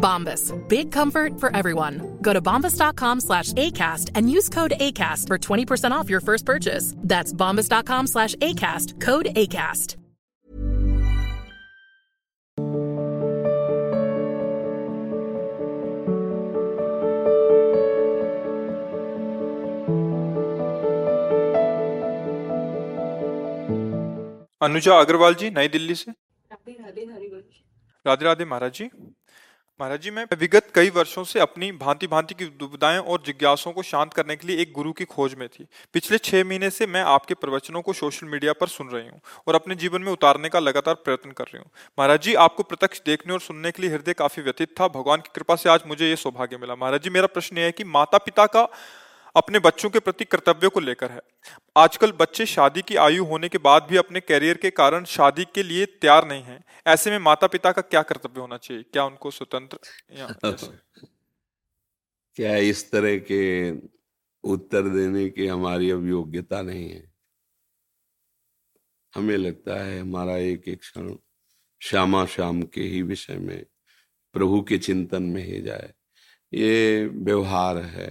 Bombas. Big comfort for everyone. Go to bombas.com slash ACAST and use code ACAST for 20% off your first purchase. That's bombas.com slash ACAST. Code ACAST. Anuja Agarwal जी नई दिल्ली से राधे राधे महाराज जी महाराज जी, मैं विगत कई वर्षों से अपनी भांति भांति की दुविधाएँ और जिज्ञासों को शांत करने के लिए एक गुरु की खोज में थी। पिछले छह महीने से मैं आपके प्रवचनों को सोशल मीडिया पर सुन रही हूँ और अपने जीवन में उतारने का लगातार प्रयत्न कर रही हूँ। महाराज जी, आपको प्रत्यक्ष देखने और सुनने के लिए हृदय काफ़ी व्यतीत था। भगवान की कृपा से आज मुझे ये सौभाग्य मिला। महाराज जी, मेरा प्रश्न यह है कि माता पिता का अपने बच्चों के प्रति कर्तव्य को लेकर है। आजकल बच्चे शादी की आयु होने के बाद भी अपने कैरियर के कारण शादी के लिए तैयार नहीं हैं। ऐसे में माता पिता का क्या कर्तव्य होना चाहिए? क्या उनको स्वतंत्र क्या इस तरह के उत्तर देने की हमारी अब योग्यता नहीं है? हमें लगता है हमारा एक एक क्षण श्यामा श्याम के ही विषय में प्रभु के चिंतन में ही जाए। ये व्यवहार है।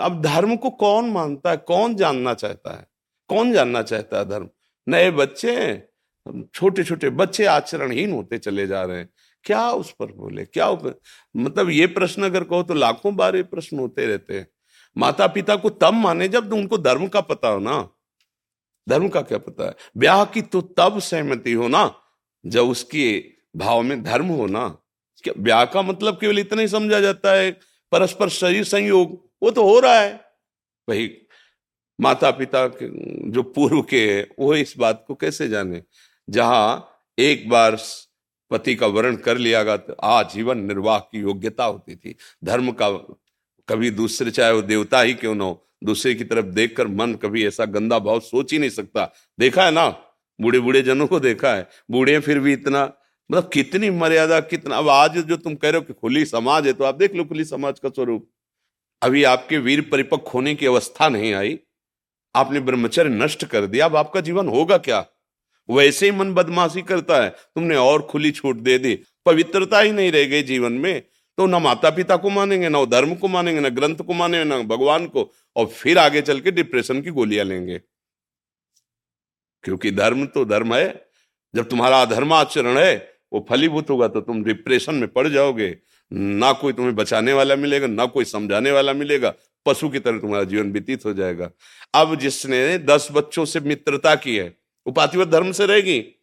अब धर्म को कौन मानता है? कौन जानना चाहता है? कौन जानना चाहता है धर्म? नए बच्चे छोटे छोटे बच्चे आचरणहीन होते चले जा रहे हैं। क्या उस पर बोले? क्या उपर? मतलब ये प्रश्न अगर कहो तो लाखों बार ये प्रश्न होते रहते हैं। माता पिता को तब माने जब तो उनको धर्म का पता हो ना। धर्म का क्या पता है? ब्याह की तो तब सहमति हो ना, जब उसकी भाव में धर्म हो ना। ब्याह का मतलब केवल इतना ही समझा जाता है, परस्पर शरीर संयोग, वो तो हो रहा है। वही माता पिता के, जो पूर्व के है, वो इस बात को कैसे जाने? जहाँ एक बार पति का वर्ण कर लिया गया तो आजीवन निर्वाह की योग्यता होती थी। धर्म का, कभी दूसरे, चाहे वो देवता ही क्यों ना हो, दूसरे की तरफ़ देखकर मन कभी ऐसा गंदा भाव सोच ही नहीं सकता। देखा है ना? बूढ़े बूढ़े जनों को देखा है। बूढ़े फिर भी इतना मतलब कितनी मर्यादा, कितना अब आज जो तुम कह रहे हो कि खुली समाज है तो आप देख लो खुली समाज का स्वरूप। अभी आपके वीर परिपक्व होने की अवस्था नहीं आई, आपने ब्रह्मचर्य नष्ट कर दिया, अब आपका जीवन होगा क्या? वैसे ही मन बदमाशी करता है, तुमने और खुली छूट दे दी, पवित्रता ही नहीं रह गई जीवन में तो ना माता पिता को मानेंगे, ना धर्म को मानेंगे, ना ग्रंथ को मानेंगे, ना भगवान को, और फिर आगे चल के डिप्रेशन की गोलियाँ लेंगे। क्योंकि धर्म तो धर्म है, जब तुम्हारा अधर्माचरण है वो फलीभूत होगा तो तुम डिप्रेशन में पड़ जाओगे। ना कोई तुम्हें बचाने वाला मिलेगा, ना कोई समझाने वाला मिलेगा। पशु की तरह तुम्हारा जीवन व्यतीत हो जाएगा। अब जिसने दस बच्चों से मित्रता की है, वो धर्म से रहेगी।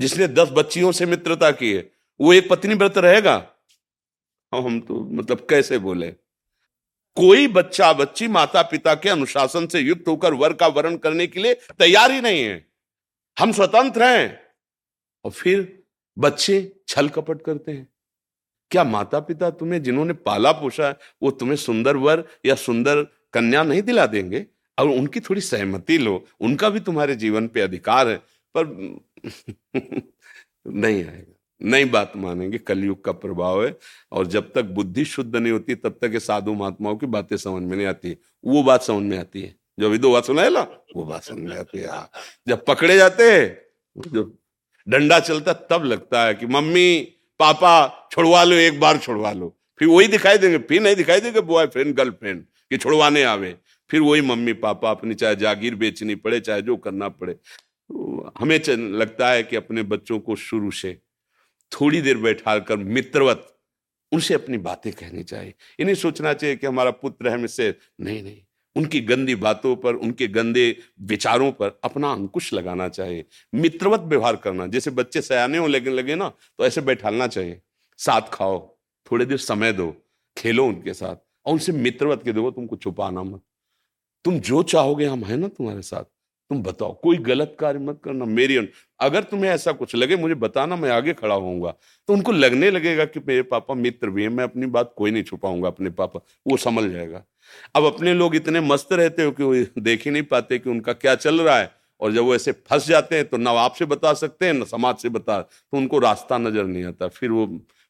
जिसने दस बच्चियों से मित्रता की है, वो एक पत्नी व्रत रहेगा। हम हम तो मतलब कैसे बोले? कोई बच्चा बच्ची माता पिता के अनुशासन से युक्त होकर वर का वर्ण करने के लिए तैयार ही नहीं है। हम स्वतंत्र हैं। और फिर बच्चे छल कपट करते हैं। क्या माता पिता तुम्हें जिन्होंने पाला पोषा है, वो तुम्हें सुंदर वर या सुंदर कन्या नहीं दिला देंगे? और उनकी थोड़ी सहमति लो, उनका भी तुम्हारे जीवन पे अधिकार है, पर नहीं आएगा। नई बात मानेंगे, कलयुग का प्रभाव है, और जब तक बुद्धि शुद्ध नहीं होती, तब तक ये साधु महात्माओं की बातें समझ में नहीं आती वो बात समझ में आती है। जो अभी दो बात सुना है ना वो बात समझ में आती है हाँ। जब पकड़े जाते हैं, जो डंडा चलता तब लगता है कि मम्मी, पापा, छुड़वा लो, एक बार छुड़वा लो। फिर वही दिखाई देंगे, फिर नहीं दिखाई देंगे बॉयफ्रेंड गर्लफ्रेंड कि छुड़वाने आवे। फिर वही मम्मी, पापा अपनी, चाहे जागीर बेचनी पड़े, चाहे जो करना पड़े। हमें लगता है कि अपने बच्चों को शुरू से थोड़ी देर बैठा कर मित्रवत, उनसे अपनी बातें कहनी चाहिए। इन्हें सोचना चाहिए कि हमारा पुत्र है मुझसे नहीं नहीं उनकी गंदी बातों पर, उनके गंदे विचारों पर अपना अंकुश लगाना चाहिए, मित्रवत व्यवहार करना। जैसे बच्चे सयाने हो लगे लगे ना तो ऐसे बैठालना चाहिए। साथ खाओ, थोड़े देर समय दो, खेलो उनके साथ और उनसे मित्रवत के दो तुमको छुपाना मत। तुम जो चाहोगे हम है ना तुम्हारे साथ, तुम बताओ, कोई गलत कार्य मत करना, मेरी अगर तुम्हें ऐसा कुछ लगे, मुझे बताना, मैं आगे खड़ा होऊँगा। तो उनको लगने लगेगा कि मेरे पापा मित्र भी हैं, मैं अपनी बात कोई नहीं छुपाऊँगा, अपने पापा, वो समझ जाएगा। अब अपने लोग इतने मस्त रहते हो कि वो देख ही नहीं पाते कि उनका क्या चल रहा है। और जब वो ऐसे फंस जाते हैं तो ना आपसे बता सकते हैं, ना समाज से बता तो उनको रास्ता नज़र नहीं आता। फिर वो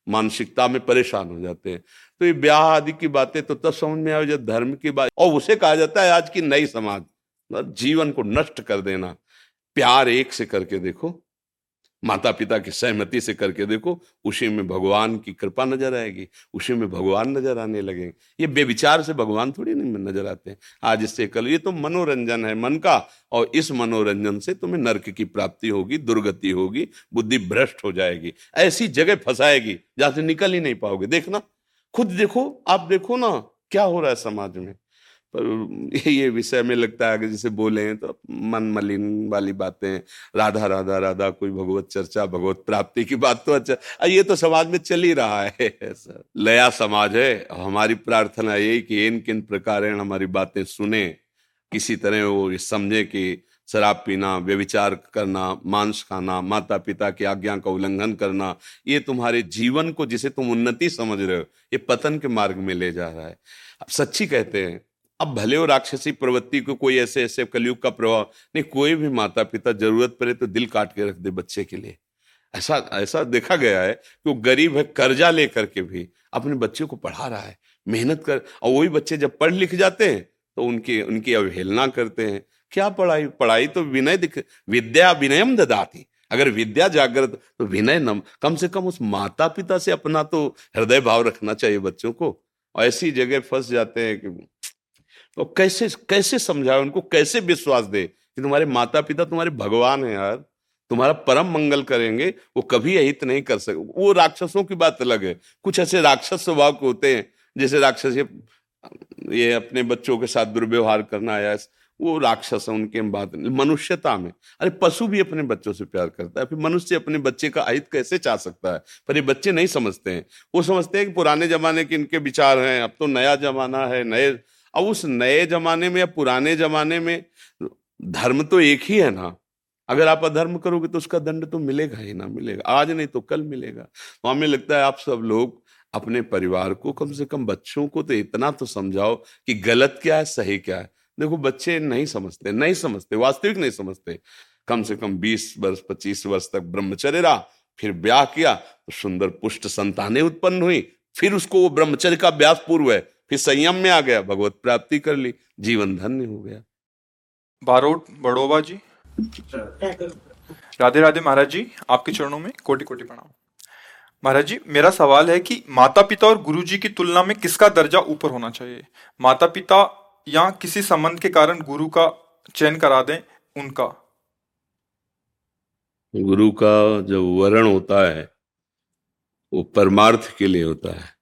मानसिकता में परेशान हो जाते हैं। तो ये ब्याह आदि की बातें तो तब समझ में आए, जब धर्म की बात, और उसे कहा जाता है आज की नई समाज। जीवन को नष्ट कर देना। प्यार एक से करके देखो। माता पिता की सहमति से करके देखो, उसी में भगवान की कृपा नज़र आएगी, उसी में भगवान नज़र आने लगेंगे। ये बेविचार से भगवान थोड़ी नहीं नज़र आते हैं। आज इससे कल, ये तो मनोरंजन है मन का, और इस मनोरंजन से तुम्हें नर्क की प्राप्ति होगी, दुर्गति होगी, बुद्धि भ्रष्ट हो जाएगी, ऐसी जगह फंसाएगी, जहाँ से निकल ही नहीं पाओगे। देखना, खुद देखो, आप देखो ना, क्या हो रहा है समाज में। पर ये विषय में लगता है कि जैसे बोले तो मन मलिन वाली बातें राधा राधा राधा, कोई भगवत चर्चा, भगवत प्राप्ति की बात तो अच्छा। ये तो समाज में चल ही रहा है सर लया समाज है, हमारी प्रार्थना यही कि इन किन प्रकार हमारी बातें सुने, किसी तरह वो समझे कि शराब पीना व्यविचार करना, मांस खाना माता पिता की आज्ञा का उल्लंघन करना, ये तुम्हारे जीवन को जिसे तुम उन्नति समझ रहे हो, ये पतन के मार्ग में ले जा रहा है। अब सच्ची कहते हैं अब भले हो राक्षसी प्रवृत्ति को कोई ऐसे ऐसे कलयुग का प्रभाव, नहीं, कोई भी माता पिता ज़रूरत पड़े तो दिल काट के रख दे बच्चे के लिए। ऐसा ऐसा देखा गया है कि वो गरीब है, कर्जा लेकर के भी अपने बच्चे को पढ़ा रहा है, मेहनत कर, और वही बच्चे जब पढ़ लिख जाते हैं तो उनकी उनकी अवहेलना करते हैं। क्या पढ़ाई पढ़ाई तो विनय दिख, विद्या विनयम ददाती। अगर विद्या जागृत तो विनय नम, कम से कम उस माता पिता से अपना तो हृदय भाव रखना चाहिए बच्चों को। और ऐसी जगह फंस जाते हैं कि तो कैसे कैसे समझाए उनको? कैसे विश्वास दे कि तुम्हारे माता पिता तुम्हारे भगवान है यार? तुम्हारा परम मंगल करेंगे वो कभी अहित नहीं कर सके वो राक्षसों की बात अलग है। कुछ ऐसे राक्षस स्वभाव के होते हैं जैसे राक्षस ये, ये अपने बच्चों के साथ दुर्व्यवहार करना या वो राक्षस है उनके बात मनुष्यता में। अरे पशु भी अपने बच्चों से प्यार करता है फिर मनुष्य अपने बच्चे का अहित कैसे चाह सकता है? पर ये बच्चे नहीं समझते हैं। वो समझते हैं कि पुराने जमाने के इनके विचार हैं अब तो नया जमाना है नए अब उस नए जमाने में या पुराने जमाने में धर्म तो एक ही है ना। अगर आप अधर्म करोगे तो उसका दंड तो मिलेगा ही ना, मिलेगा। आज नहीं तो कल मिलेगा। तो हमें लगता है आप सब लोग अपने परिवार को कम से कम बच्चों को तो इतना तो समझाओ कि गलत क्या है, सही क्या है। देखो, बच्चे नहीं समझते नहीं समझते, वास्तविक नहीं समझते। कम से कम बीस वर्ष, पच्चीस वर्ष तक ब्रह्मचर्य रहा, फिर ब्याह किया तो सुंदर पुष्ट संतानें उत्पन्न हुई, फिर उसको वो ब्रह्मचर्य का ब्यास पूर्व है। फिर संयम में आ गया भगवत प्राप्ति कर ली जीवन धन्य हो गया। बारोट बड़ोबा जी। राधे राधे महाराज जी आपके चरणों में कोटि कोटि प्रणाम। महाराज जी मेरा सवाल है कि माता पिता और गुरु जी की तुलना में किसका दर्जा ऊपर होना चाहिए? माता पिता या किसी संबंध के कारण गुरु का चयन करा दें उनका? गुरु का जो वर्ण होता है वो परमार्थ के लिए होता है।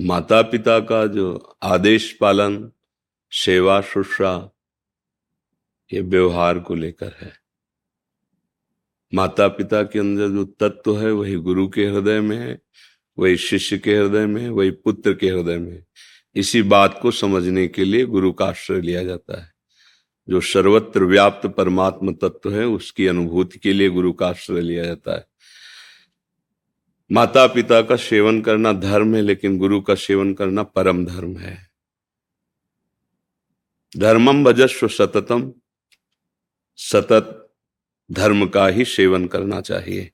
माता पिता का जो आदेश पालन, सेवा शुश्रा, ये व्यवहार को लेकर है। माता पिता के अंदर जो तत्व है, वही गुरु के हृदय में है, वही शिष्य के हृदय में वही पुत्र के हृदय में इसी बात को समझने के लिए गुरु का आश्रय लिया जाता है। जो सर्वत्र व्याप्त परमात्म तत्व है, उसकी अनुभूति के लिए गुरु का आश्रय लिया जाता है। माता पिता का सेवन करना धर्म है, लेकिन गुरु का सेवन करना परम धर्म है। धर्मम भजस्व सततम, सतत धर्म का ही सेवन करना चाहिए।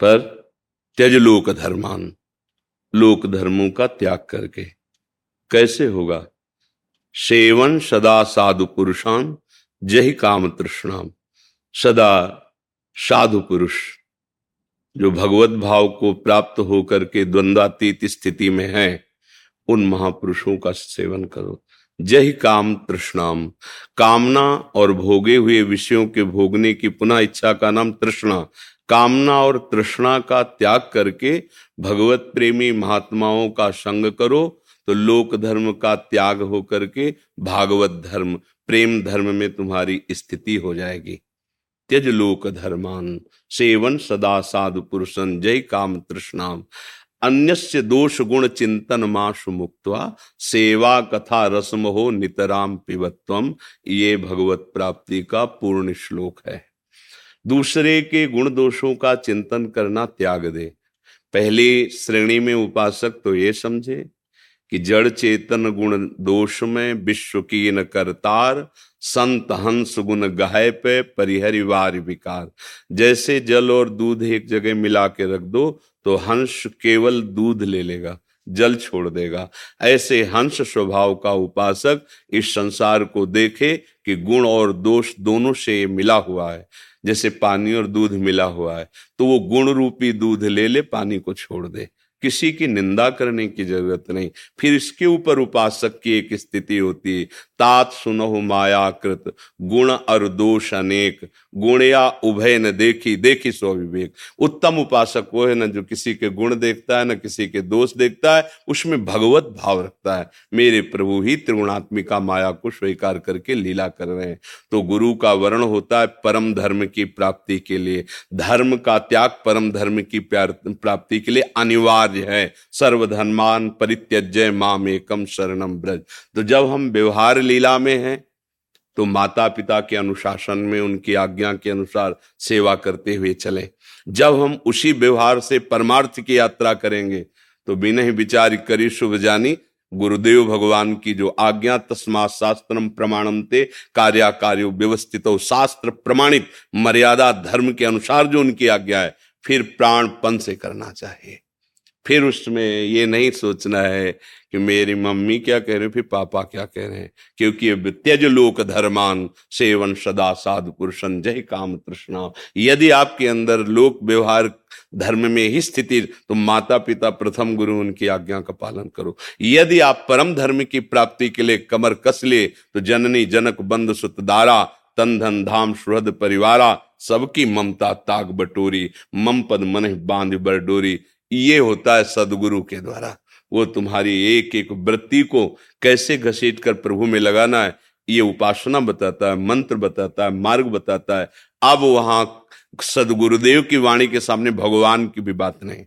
पर त्यज लोक धर्मान, लोक धर्मों का त्याग करके। कैसे होगा? सेवन सदा साधु पुरुषान जही काम तृष्णाम सदा साधु पुरुष जो भगवत भाव को प्राप्त होकर के द्वंद्वातीत स्थिति में है, उन महापुरुषों का सेवन करो। जय काम तृष्णाम। कामना और भोगे हुए विषयों के भोगने की पुनः इच्छा का नाम तृष्णा। कामना और तृष्णा का त्याग करके भगवत प्रेमी महात्माओं का संग करो तो लोक धर्म का त्याग होकर के भागवत धर्म, प्रेम धर्म में तुम्हारी स्थिति हो जाएगी। त्यज लोक धर्मान। सेवन सदा साधु पुरुषन। जय काम तृष्णाम। अन्य दोष गुण चिंतन माशु मुक्तवा, सेवा कथा रसम हो नितराम पिबत्वम। ये भगवत प्राप्ति का पूर्ण श्लोक है। दूसरे के गुण दोषों का चिंतन करना त्याग दे। पहली श्रेणी में उपासक तो ये समझे कि जड़ चेतन गुण दोष में विश्व की न करतार संत हंस गुण गहे पे परिहरिवार विकार। जैसे जल और दूध एक जगह मिला के रख दो तो हंस केवल दूध ले लेगा, जल छोड़ देगा। ऐसे हंस स्वभाव का उपासक इस संसार को देखे कि गुण और दोष दोनों से मिला हुआ है। जैसे पानी और दूध मिला हुआ है तो वो गुण रूपी दूध ले ले, पानी को छोड़ दे। किसी की निंदा करने की ज़रूरत नहीं। फिर इसके ऊपर उपासक की एक स्थिति होती है तात सुनहु मायाकृत, गुण और दोष अनेक गुण या उभय न देखी देखी सो विवेक उत्तम उपासक वो है ना जो किसी के गुण देखता है, ना किसी के दोष देखता है, उसमें भगवत भाव रखता है। मेरे प्रभु ही त्रिगुणात्मिका माया को स्वीकार करके लीला कर रहे हैं। तो गुरु का वर्ण होता है परम धर्म की प्राप्ति के लिए। धर्म का त्याग परम धर्म की प्राप्ति के लिए अनिवार्य है। सर्वधर्मान परित्यजय माम एकम शरणम ब्रज। तो जब हम व्यवहार लीला में हैं तो माता पिता के अनुशासन में, उनकी आज्ञा के अनुसार सेवा करते हुए चले। जब हम उसी व्यवहार से परमार्थ की यात्रा करेंगे तो बिना विचार करी शुभ जानी, गुरुदेव भगवान की जो आज्ञा तस्मा शास्त्रम प्रमाणम ते कार्या कार्यो व्यवस्थित शास्त्र प्रमाणित मर्यादा धर्म के अनुसार जो उनकी आज्ञा है, फिर प्राणपन से करना चाहिए। फिर उसमें ये नहीं सोचना है कि मेरी मम्मी क्या कह रहे फिर पापा क्या कह रहे हैं? क्योंकि त्यज लोक धर्मान सेवन सदा साधु पुरुषन। जय काम तृष्णा। यदि आपके अंदर लोक व्यवहार धर्म में ही स्थिति तो माता पिता प्रथम गुरु उनकी आज्ञा का पालन करो। यदि आप परम धर्म की प्राप्ति के लिए कमर कस ले तो जननी, जनक बंद सुत दारा तन धन धाम, सुहद परिवारा, सबकी ममता ताग बटोरी, मम पद मन बाँध बरडोरी। ये होता है सदगुरु के द्वारा। वो तुम्हारी एक एक वृत्ति को कैसे घसीट कर प्रभु में लगाना है, ये उपासना बताता है, मंत्र बताता है, मार्ग बताता है। अब वहाँ सदगुरुदेव की वाणी के सामने भगवान की भी बात नहीं।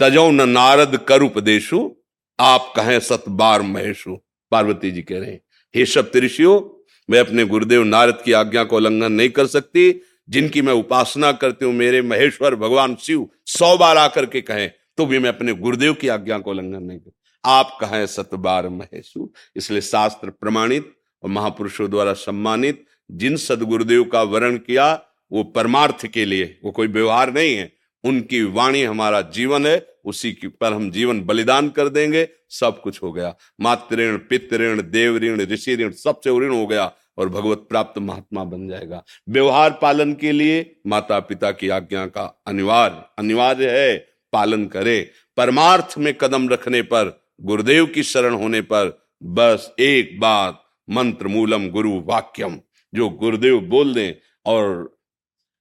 तजो न नारद कर उपदेशु, आप कहें सत बार महेशु, पार्वती जी कह रहे हैं। हे सब ऋषियों मैं अपने गुरुदेव नारद की आज्ञा को उल्लंघन नहीं कर सकती, जिनकी मैं उपासना करती हूँ, मेरे महेश्वर भगवान शिव सौ बार आकर के कहें तो भी मैं अपने गुरुदेव की आज्ञा को उल्लंघन नहीं कर आप कहें सतबार महेशु? इसलिए शास्त्र प्रमाणित और महापुरुषों द्वारा सम्मानित, जिन सदगुरुदेव का वर्ण किया, वो परमार्थ के लिए, वो कोई व्यवहार नहीं है। उनकी वाणी हमारा जीवन है, उसी की पर हम जीवन बलिदान कर देंगे, सब कुछ हो गया। मातृ ऋण पितृ देव ऋण ऋषि ऋण सबसे ऋण हो गया और भगवत प्राप्त महात्मा बन जाएगा। व्यवहार पालन के लिए माता पिता की आज्ञा का अनिवार्य अनिवार्य है। पालन करे, परमार्थ में कदम रखने पर, गुरुदेव की शरण होने पर, बस एक बात मंत्र मूलम गुरु वाक्यम, जो गुरुदेव बोल दें और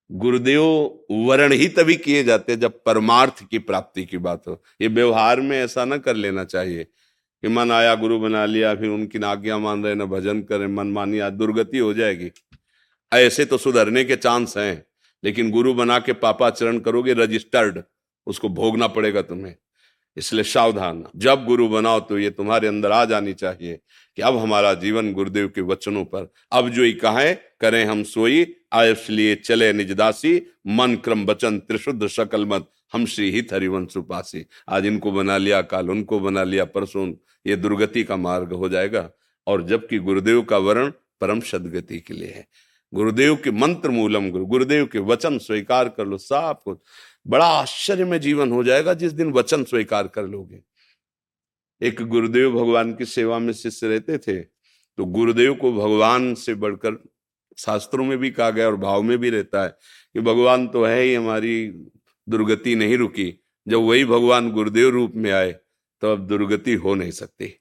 गुरुदेव वर्ण ही तभी किए जाते जब परमार्थ की प्राप्ति की बात हो। ये व्यवहार में ऐसा ना कर लेना चाहिए कि मन आया गुरु बना लिया, फिर उनकी आज्ञा मान रहे, ना भजन करें, मन मानी आज दुर्गति हो जाएगी। ऐसे तो सुधरने के चांस हैं, लेकिन गुरु बना के पापा चरण करोगे, रजिस्टर्ड उसको भोगना पड़ेगा तुम्हें। इसलिए सावधान। जब गुरु बनाओ तो ये तुम्हारे अंदर आ जानी चाहिए कि अब हमारा जीवन गुरुदेव के वचनों पर। अब जो ही कहे, करें हम सोई लिए चले निजदासी मन क्रम वचन त्रिशुद्ध सकल मत, हम श्री हित हरिवंश उपासी। आज इनको बना लिया, काल उनको बना लिया, परसों ये दुर्गति का मार्ग हो जाएगा। और जबकि गुरुदेव का वर्ण परम सदगति के लिए है। गुरुदेव के मंत्र मूलम, गुरु, गुरुदेव के वचन स्वीकार कर लो, सब कुछ। बड़ा आश्चर्य में जीवन हो जाएगा जिस दिन वचन स्वीकार कर लोगे। एक गुरुदेव भगवान की सेवा में शिष्य रहते थे तो गुरुदेव को भगवान से बढ़कर शास्त्रों में भी कहा गया और भाव में भी रहता है कि भगवान तो है ही, हमारी दुर्गति नहीं रुकी। जब वही भगवान गुरुदेव रूप में आए तो अब दुर्गति हो नहीं सकती।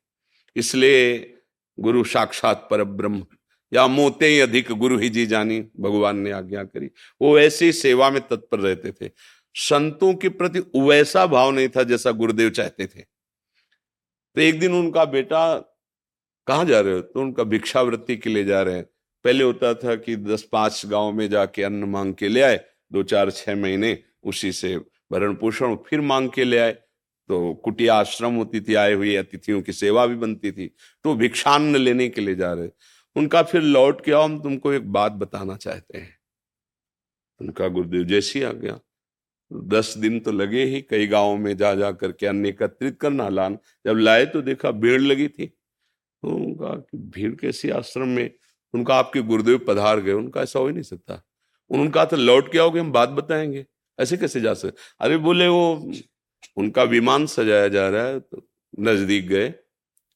इसलिए गुरु साक्षात पर ब्रह्म या मोते ही अधिक गुरु ही जी जानी, भगवान ने आज्ञा करी। वो ऐसी सेवा में तत्पर रहते थे। संतों के प्रति वैसा भाव नहीं था जैसा गुरुदेव चाहते थे। तो एक दिन उनका बेटा कहाँ जा रहे हो? तो उनका भिक्षावृत्ति के लिए जा रहे हैं। पहले होता था कि दस पाँच गाँव में जाके अन्न मांग के ले आए दो चार छह महीने उसी से भरण पोषण फिर मांग के ले आए। तो कुटिया आश्रम होती थी, आए हुए अतिथियों की सेवा भी बनती थी तो भिक्षान्न लेने के लिए जा रहे। उनका फिर लौट के आओ, हम तुमको एक बात बताना चाहते हैं। उनका गुरुदेव जैसी आ गया। दस दिन तो लगे ही, कई गाँवों में जा जा करके अन्न एकत्रित करना लान। जब लाए तो देखा भीड़ लगी थी। तो उनका भीड़ कैसी आश्रम में, उनका आपके गुरुदेव पधार गए, उनका ऐसा हो ही नहीं सकता। उन्होंने कहा था लौट के आओगे, हम बात बताएँगे। ऐसे कैसे जा सकते अरे बोले वो, उनका विमान सजाया जा रहा है तो नज़दीक गए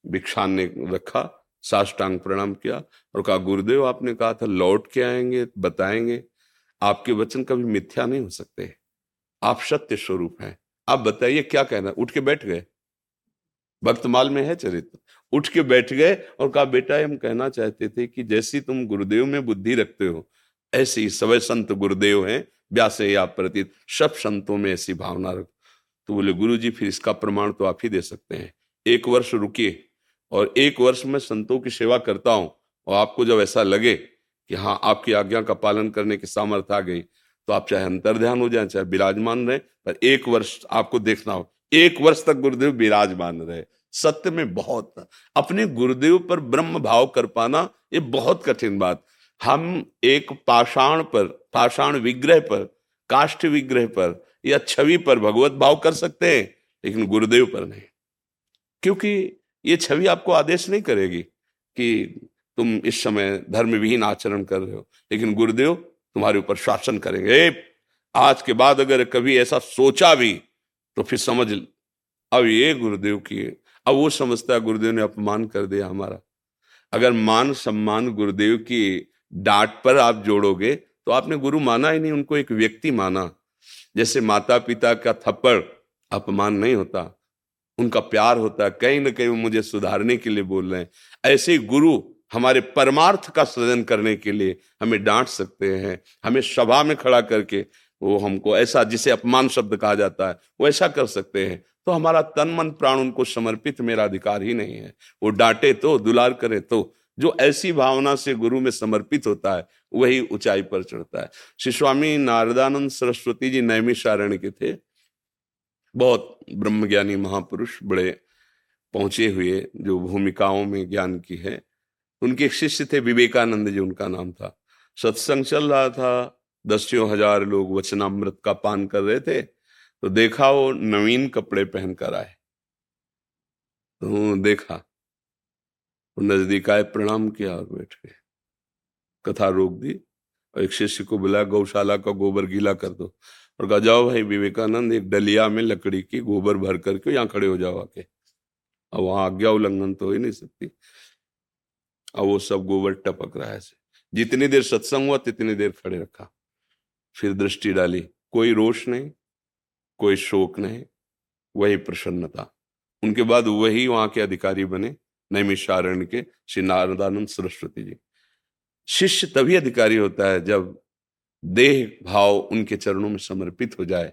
भिक्षान ने रखा, साष्टांग प्रणाम किया, और कहा, गुरुदेव, आपने कहा था लौट के आएँगे, बताएँगे। आपके वचन कभी मिथ्या नहीं हो सकते। आप सत्य स्वरूप हैं। आप बताइए क्या कहना? उठ के बैठ गए। भक्तमाल में है चरित्र। उठ के बैठ गए और कहा, बेटा, हम कहना चाहते थे कि जैसी तुम गुरुदेव में बुद्धि रखते हो, ऐसे ही सवय संत गुरुदेव हैं, व्यास आप प्रति सब संतों में ऐसी भावना रखो। तो बोले गुरु जी फिर इसका प्रमाण तो आप ही दे सकते हैं। एक वर्ष रुकिए और एक वर्ष में संतों की सेवा करता हूँ और आपको जब ऐसा लगे कि हाँ आपकी आज्ञा का पालन करने की सामर्थ्य आ गई तो आप चाहे अंतर ध्यान हो जाए, चाहे विराजमान रहे, पर एक वर्ष आपको देखना हो, एक वर्ष तक गुरुदेव विराजमान रहे। सत्य में बहुत अपने गुरुदेव पर ब्रह्म भाव कर पाना, ये बहुत कठिन बात। हम एक पाषाण पर, पाषाण विग्रह पर, काष्ठ विग्रह पर या छवि पर भगवत भाव कर सकते हैं, लेकिन गुरुदेव पर नहीं। क्योंकि ये छवि आपको आदेश नहीं करेगी कि तुम इस समय धर्म विहीन आचरण कर रहे हो, लेकिन गुरुदेव तुम्हारे ऊपर शासन करेंगे। आज के बाद अगर कभी ऐसा सोचा भी तो फिर समझ अब ये गुरुदेव की अब वो समझता है, गुरुदेव ने अपमान कर दिया हमारा। अगर मान सम्मान गुरुदेव की डांट पर आप जोड़ोगे तो आपने गुरु माना ही नहीं, उनको एक व्यक्ति माना। जैसे माता पिता का थप्पड़ अपमान नहीं होता, उनका प्यार होता है कहीं ना कहीं वो मुझे सुधारने के लिए बोल रहे हैं। ऐसे गुरु हमारे परमार्थ का सृजन करने के लिए हमें डांट सकते हैं, हमें सभा में खड़ा करके वो हमको ऐसा, जिसे अपमान शब्द कहा जाता है, वो ऐसा कर सकते हैं। तो हमारा तन मन प्राण उनको समर्पित मेरा अधिकार ही नहीं है। वो डांटे तो दुलार करे तो जो ऐसी भावना से गुरु में समर्पित होता है, वही ऊंचाई पर चढ़ता है। श्री स्वामी नारदानंद सरस्वती जी नैमिषारण्य के थे। बहुत ब्रह्मज्ञानी महापुरुष बड़े पहुँचे हुए, जो भूमिकाओं में ज्ञान की है। उनके शिष्य थे विवेकानंद जी, उनका नाम था। सत्संग चल रहा था दसियों हज़ार लोग वचनामृत का पान कर रहे थे तो देखा वो नवीन कपड़े पहनकर आए। तो देखा, वो नज़दीक आए, प्रणाम किया और बैठ गए। कथा रोक दी और एक शिष्य को बुलाया गौशाला का गोबर गीला कर दो। और कहा, जाओ भाई विवेकानंद, एक डलिया में लकड़ी की गोबर भर करके यहाँ खड़े हो जाओ आके। अब वहाँ आज्ञा उल्लंघन तो हो ही नहीं सकती। अब वो सब गोबर टपक रहा है जितनी देर सत्संग हुआ, तितनी देर खड़े रखा। फिर दृष्टि डाली, कोई रोष नहीं, कोई शोक नहीं, वही प्रसन्नता। उनके बाद वही वहाँ के अधिकारी बने, नैमिषारण्य के श्री नारदानंद सरस्वती जी। शिष्य तभी अधिकारी होता है जब देह भाव उनके चरणों में समर्पित हो जाए,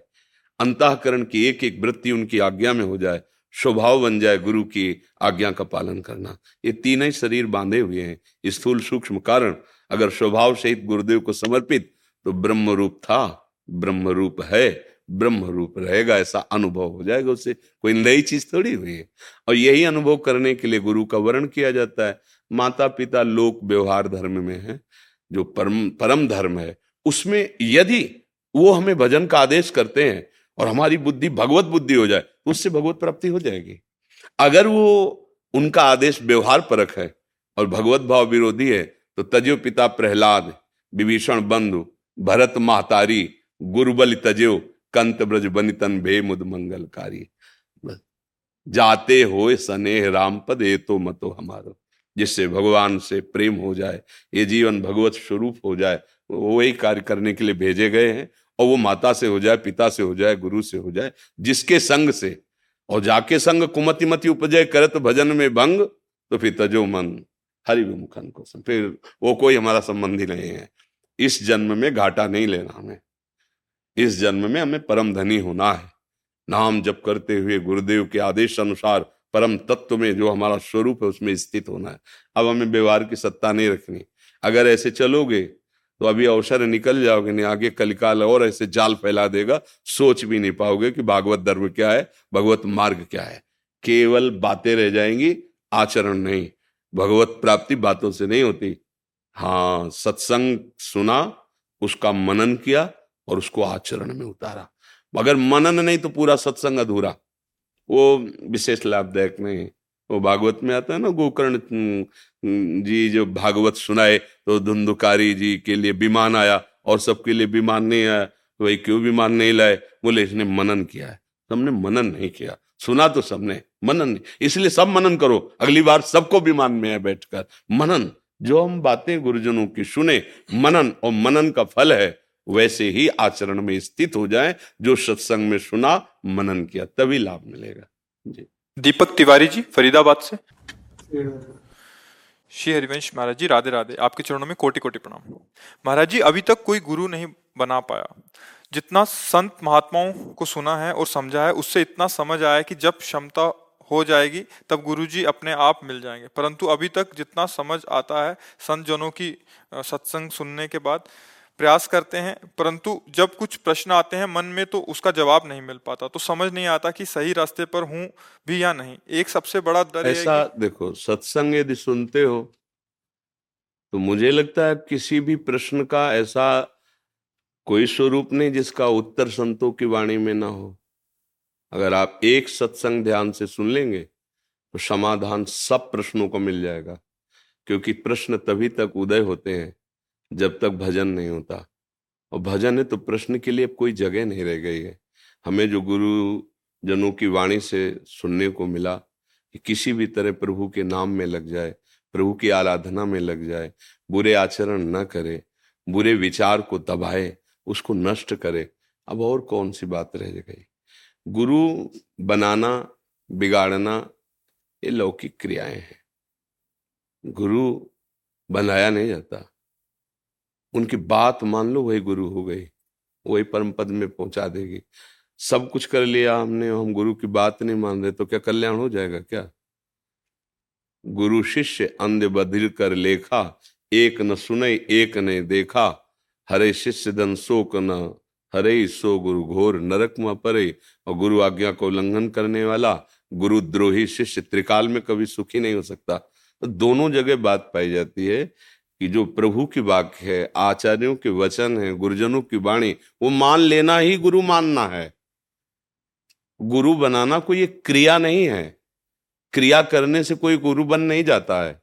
अंतकरण की एक एक वृत्ति उनकी आज्ञा में हो जाए स्वभाव बन जाए गुरु की आज्ञा का पालन करना। ये तीन ही शरीर बांधे हुए हैं। स्थूल सूक्ष्म कारण, अगर स्वभाव सहित गुरुदेव को समर्पित तो ब्रह्म रूप था ब्रह्म रूप है ब्रह्म रूप रहेगा, ऐसा अनुभव हो जाएगा उससे। कोई नई चीज़ थोड़ी हुई है। और यही अनुभव करने के लिए गुरु का वर्ण किया जाता है। माता पिता लोक व्यवहार धर्म में है, जो परम परम धर्म है। उसमें यदि वो हमें भजन का आदेश करते हैं और हमारी बुद्धि, भगवत बुद्धि हो जाए उससे भगवत प्राप्ति हो जाएगी। अगर वो उनका आदेश व्यवहार परक है और भगवत भाव विरोधी है तो तजो पिता प्रहलाद, विभीषण बंधु, भरत महतारी, गुरुबल तजो, कंत ब्रज बनितन भे मुद मंगलकारी जाते हो स्नेह राम पद ए तो मतो हमारो। जिससे भगवान से प्रेम हो जाए, ये जीवन भगवत स्वरूप हो जाए, वो वही कार्य करने के लिए भेजे गए हैं। और वो माता से हो जाए, पिता से हो जाए, गुरु से हो जाए, जिसके संग से। और जाके संग कुमति मति उपजय करत भजन में भंग तो फिर तजो मन, हरि विमुखन को फिर वो कोई हमारा संबंधी नहीं है। इस जन्म में घाटा नहीं लेना हमें। इस जन्म में हमें परम धनी होना है। नाम जप करते हुए गुरुदेव के आदेश अनुसार परम तत्व में जो हमारा स्वरूप है, उसमें स्थित होना है। अब हमें व्यवहार की सत्ता नहीं रखनी। अगर ऐसे चलोगे तो अभी अवसर निकल जाओगे नहीं, आगे कलिकाल और ऐसे जाल फैला देगा, सोच भी नहीं पाओगे कि भागवत धर्म क्या है, भगवत मार्ग क्या है। केवल बातें रह जाएँगी, आचरण नहीं, भगवत प्राप्ति बातों से नहीं होती। हाँ सत्संग सुना, उसका मनन किया और उसको आचरण में उतारा। मगर मनन नहीं तो पूरा सत्संग अधूरा। वो विशेष लाभदायक नहीं वो भागवत में आता है ना, गोकर्ण जी जो भागवत सुनाए तो धुंधुकारी जी के लिए विमान आया और सबके लिए विमान नहीं आया तो भाई क्यों विमान नहीं लाए? बोले इसने मनन किया है। सबने मनन नहीं किया। सुना तो सबने मनन नहीं। इसलिए सब मनन करो। अगली बार सबको विमान में है बैठकर। मनन जो हम बातें गुरुजनों की सुने मनन और मनन का फल है वैसे ही आचरण में स्थित हो जाए जो सत्संग में सुना मनन किया तभी लाभ मिलेगा। जी। दीपक तिवारी जी फरीदाबाद से। श्री हरिवंश महाराज जी, राधे राधे। आपके चरणों में कोटि कोटि प्रणाम। महाराज जी, अभी तक कोई गुरु नहीं बना पाया। जितना संत महात्माओं को सुना है और समझा है, उससे इतना समझ आया कि जब क्षमता हो जाएगी, तब गुरु जी अपने आप मिल जाएँगे। परंतु अभी तक जितना समझ आता है संत जनों की सत्संग सुनने के बाद प्रयास करते हैं परंतु जब कुछ प्रश्न आते हैं मन में तो उसका जवाब नहीं मिल पाता। तो समझ नहीं आता कि सही रास्ते पर हूँ भी या नहीं। एक सबसे बड़ा डर ऐसा कि... देखो सत्संग यदि सुनते हो तो मुझे लगता है किसी भी प्रश्न का ऐसा कोई स्वरूप नहीं जिसका उत्तर संतों की वाणी में ना हो। अगर आप एक सत्संग ध्यान से सुन लेंगे तो समाधान सब प्रश्नों को मिल जाएगा क्योंकि प्रश्न तभी तक उदय होते हैं जब तक भजन नहीं होता। और भजन है तो प्रश्न के लिए कोई जगह नहीं रह गई है। हमें जो गुरु जनों की वाणी से सुनने को मिला कि किसी भी तरह प्रभु के नाम में लग जाए, प्रभु की आराधना में लग जाए, बुरे आचरण न करे, बुरे विचार को दबाए, उसको नष्ट करे, अब और कौन सी बात रह गई? गुरु बनाना, बिगाड़ना ये लौकिक क्रियाएँ हैं। गुरु बनाया नहीं जाता। उनकी बात मान लो, वही गुरु हो गई, वही परम पद में पहुँचा देगी। सब कुछ कर लिया हमने, हम गुरु की बात नहीं मान रहे तो क्या कल्याण हो जाएगा क्या? गुरु शिष्य अंध बधिर कर लेखा, एक न सुने, एक ने देखा। हरे शिष्य दन शोक न, हरे सो गुरु घोर नरक में परे और गुरु आज्ञा को उल्लंघन करने वाला गुरु द्रोही शिष्य त्रिकाल में कभी सुखी नहीं हो सकता। तो दोनों जगह बात पाई जाती है कि जो प्रभु की वाक्य है, आचार्यों के वचन है, गुरुजनों की वाणी, वो मान लेना ही गुरु मानना है। गुरु बनाना कोई एक क्रिया नहीं है। क्रिया करने से कोई गुरु बन नहीं जाता है।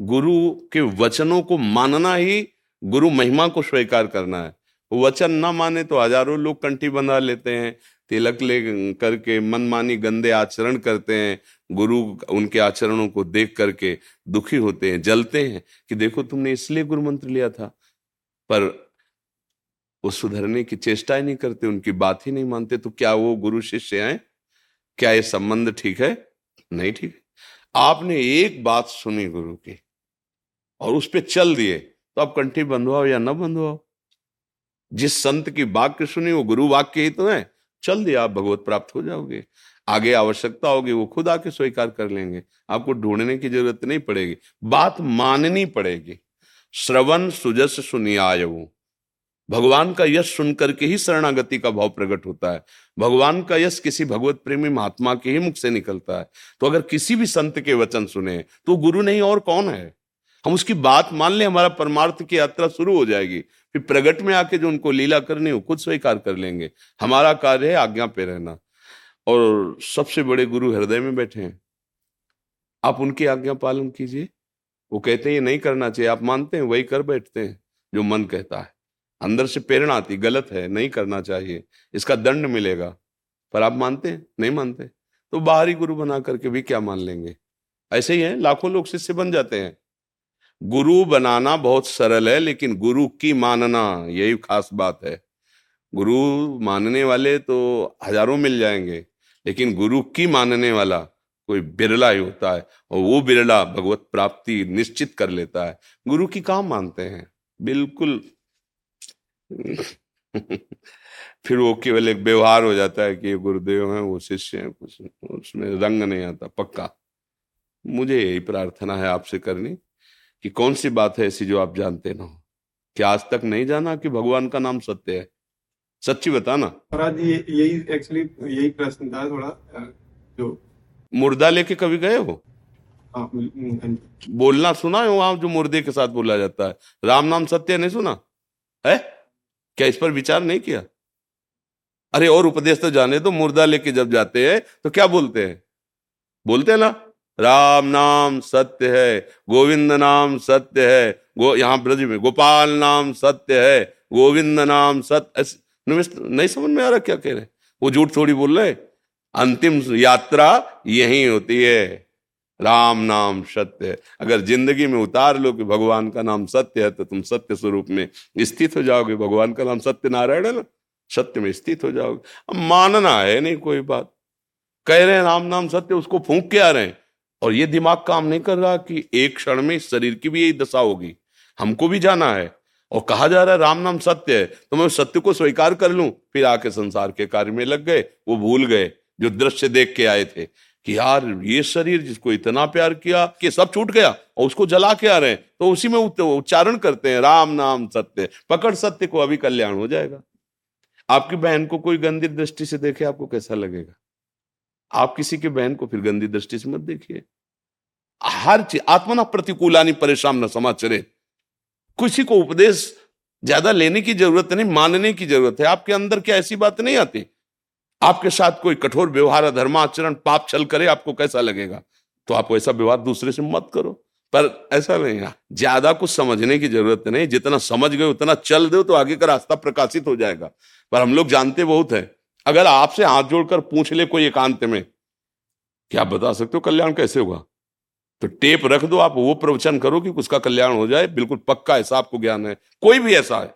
गुरु के वचनों को मानना ही गुरु महिमा को स्वीकार करना है। वचन ना माने तो हज़ारों लोग कंठी बंधा लेते हैं, तिलक ले करके मनमानी गंदे आचरण करते हैं गुरु उनके आचरणों को देख करके दुखी होते हैं, जलते हैं कि देखो तुमने इसलिए गुरु मंत्र लिया था। पर वो सुधरने की चेष्टा ही नहीं करते, उनकी बात ही नहीं मानते तो क्या वो गुरु शिष्य हैं? क्या ये संबंध ठीक है? नहीं ठीक है। आपने एक बात सुनी गुरु की और उस पर चल दिए तो आप कंठी बंधवाओ या न बंधवाओ? जिस संत की वाक्य सुनी, वो गुरु वाक्य ही तो है। चल दिया, आप भगवत प्राप्त हो जाओगे। आगे आवश्यकता होगी, वो खुद आके स्वीकार कर लेंगे। आपको ढूँढने की ज़रूरत नहीं पड़ेगी। बात माननी पड़ेगी। श्रवण सुजस सुनियाय भगवान का यश सुन करके ही शरणागति का भाव प्रकट होता है। भगवान का यश किसी भगवत प्रेमी महात्मा के ही मुख से निकलता है। तो अगर किसी भी संत के वचन सुने तो गुरु नहीं और कौन है? हम उसकी बात मान ले, हमारा परमार्थ की यात्रा शुरू हो जाएगी। फिर प्रगट में आके जो उनको लीला करनी हो, खुद स्वीकार कर लेंगे। हमारा कार्य है आज्ञा पे रहना। और सबसे बड़े गुरु हृदय में बैठे हैं। आप उनकी आज्ञा पालन कीजिए। वो कहते हैं, ये नहीं करना चाहिए। आप मानते हैं, वही कर बैठते हैं, जो मन कहता है। अंदर से प्रेरणा आती, गलत है, नहीं करना चाहिए। इसका दंड मिलेगा। पर आप मानते हैं? नहीं मानते? तो बाहरी गुरु बना करके भी क्या मान लेंगे? ऐसे ही है, लाखों लोग शिष्य बन जाते हैं। गुरु बनाना बहुत सरल है, लेकिन गुरु की मानना यही खास बात है। गुरु मानने वाले तो हज़ारों मिल जाएँगे, लेकिन गुरु की मानने वाला कोई बिरला ही होता है, और वो बिरला भगवत प्राप्ति निश्चित कर लेता है। गुरु की काम मानते हैं? बिल्कुल फिर वो केवल एक व्यवहार हो जाता है कि ये गुरुदेव हैं, वो शिष्य हैं उसमें रंग नहीं आता, पक्का। मुझे यही प्रार्थना है आपसे करनी। कि कौन सी बात है ऐसी जो आप जानते ना हो? क्या आज तक नहीं जाना कि भगवान का नाम सत्य है? सच्ची बताना। महाराज ये यही एक्चुअली यही प्रश्न था थोड़ा जो मुर्दा लेके कभी गए हो? हाँ, बोलना सुना है वहाँ जो मुर्दे के साथ बोला जाता है। राम नाम सत्य नहीं सुना? है? क्या इस पर विचार नहीं किया? अरे और उपदेश तो जाने तो मुर्दा लेके जब जाते हैं तो क्या बोलते हैं? बोलते हैं ना? राम नाम सत्य है, गोविंद नाम सत्य है, गो, यहाँ ब्रज में, गोपाल नाम सत्य है, गोविंद नाम सत्य नहीं समझ में आ रहा क्या कह रहे वो झूठ थोड़ी बोल रहे अंतिम यात्रा यही होती है। राम नाम सत्य है। अगर ज़िंदगी में उतार लो कि भगवान का नाम सत्य है तो तुम सत्य स्वरूप में स्थित हो जाओगे। भगवान का नाम सत्य नारायण है ना? सत्य में स्थित हो जाओगे। अब मानना है नहीं कोई बात। कह रहे हैं राम नाम सत्य, उसको फूंक के आ रहे हैं। और ये दिमाग काम नहीं कर रहा कि एक क्षण में शरीर की भी यही दशा होगी। हमको भी जाना है। और कहा जा रहा है राम नाम सत्य है। तो मैं सत्य को स्वीकार कर लूँ। फिर आके संसार के कार्य में लग गए। वो भूल गए जो दृश्य देख के आए थे कि यार ये शरीर जिसको इतना प्यार किया कि सब छूट गया और उसको जला के आ रहे हैं। तो उसी में उच्चारण करते हैं, राम नाम सत्य। पकड़ सत्य को अभी कल्याण हो जाएगा। आपकी बहन को कोई गंदी दृष्टि से देखे आपको कैसा लगेगा? आप किसी के बहन को फिर गंदी दृष्टि से मत देखिए। हर चीज़ आत्मना प्रतिकूलानी परेशान न समाचरे किसी को उपदेश ज़्यादा लेने की ज़रूरत नहीं, मानने की ज़रूरत है। आपके अंदर क्या ऐसी बात नहीं आती? आपके साथ कोई कठोर व्यवहार धर्माचरण पाप छल करे, आपको कैसा लगेगा? तो आप ऐसा व्यवहार दूसरे से मत करो। पर ऐसा नहीं है। ज़्यादा कुछ समझने की ज़रूरत नहीं। जितना समझ गए, उतना चल दो तो आगे का रास्ता प्रकाशित हो जाएगा। पर हम लोग जानते बहुत है। अगर आपसे हाथ जोड़कर पूछ ले कोई एकांत में, क्या बता सकते हो कल्याण कैसे होगा तो टेप रख दो, आप वो प्रवचन करो कि उसका कल्याण हो जाए। बिल्कुल पक्का ऐसा आपको ज्ञान है। कोई भी ऐसा है।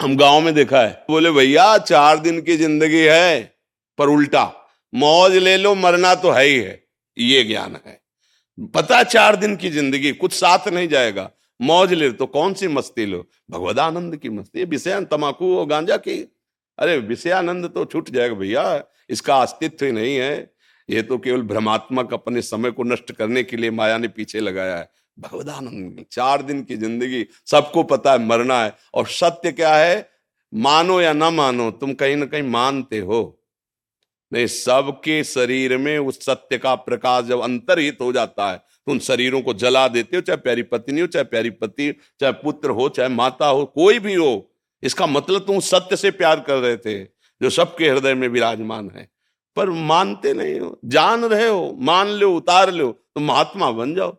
हम गाँव में देखा है। बोले, भैया, चार दिन की ज़िंदगी है, पर उल्टा। मौज ले लो, मरना तो है ही है। ये ज्ञान है। पता चार दिन की ज़िंदगी कुछ साथ नहीं जाएगा। मौज ले तो कौन सी मस्ती लो? भगवदानंद की मस्ती विषय तमाकू और गांजा की। अरे, विषयानंद तो छूट जाएगा, भैया। इसका अस्तित्व ही नहीं है। ये तो केवल भ्रमात्मक अपने समय को नष्ट करने के लिए माया ने पीछे लगाया है। भगवदानंद चार दिन की ज़िंदगी, सबको पता है मरना है। और सत्य क्या है? मानो या ना मानो, तुम कहीं ना कहीं मानते हो। नहीं, सबके शरीर में उस सत्य का प्रकाश जब अंतरहित हो जाता है तो उन शरीरों को जला देते हो, चाहे प्यारी पत्नी हो, चाहे प्यारी पति, चाहे पुत्र हो, चाहे माता हो, कोई भी हो, इसका मतलब तुम सत्य से प्यार कर रहे थे, जो सबके हृदय में विराजमान है। पर मानते नहीं हो, जान रहे हो, मान लो, उतार लो तो महात्मा बन जाओ।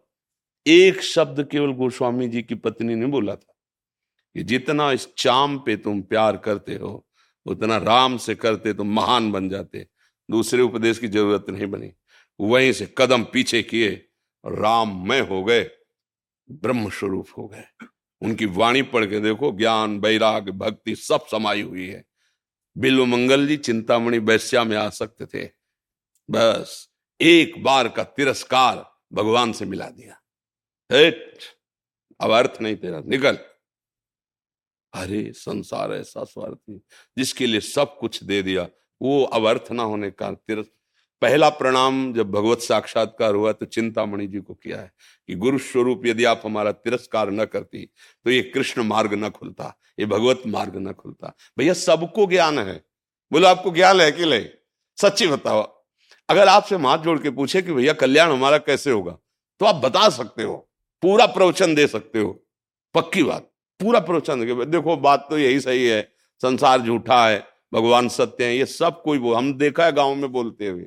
एक शब्द केवल गोस्वामी जी की पत्नी ने बोला था कि जितना इस चाम पे तुम प्यार करते हो, उतना राम से करते तो महान बन जाते। दूसरे उपदेश की ज़रूरत नहीं बनी। वहीं से कदम पीछे किए, राम में हो गए ब्रह्म स्वरूप हो गए। उनकी वाणी पढ़ के देखो, ज्ञान, वैराग, भक्ति सब समाई हुई है। बिल्व मंगल जी, चिंतामणि वैश्या में आ सकते थे। बस एक बार का तिरस्कार भगवान से मिला दिया। अब अर्थ नहीं तेरा, निकल। अरे संसार ऐसा स्वार्थी, जिसके लिए सब कुछ दे दिया, वो अवर्थ ना होने का तिरस पहला प्रणाम जब भगवत साक्षात्कार हुआ तो चिंतामणि जी को किया है कि गुरु स्वरूप यदि आप हमारा तिरस्कार न करती तो ये कृष्ण मार्ग न खुलता, ये भगवत मार्ग न खुलता। भैया, सबको ज्ञान है। बोलो, आपको ज्ञान है कि नहीं? सच्ची बताओ। अगर आपसे हाथ जोड़ के पूछे कि भैया, कल्याण हमारा कैसे होगा? तो आप बता सकते हो। पूरा प्रवचन दे सकते हो। पक्की बात। पूरा प्रवचन देखो, बात तो यही सही है। संसार झूठा है, भगवान सत्य है, ये सब कोई बोल हम देखा है गाँव में बोलते हुए।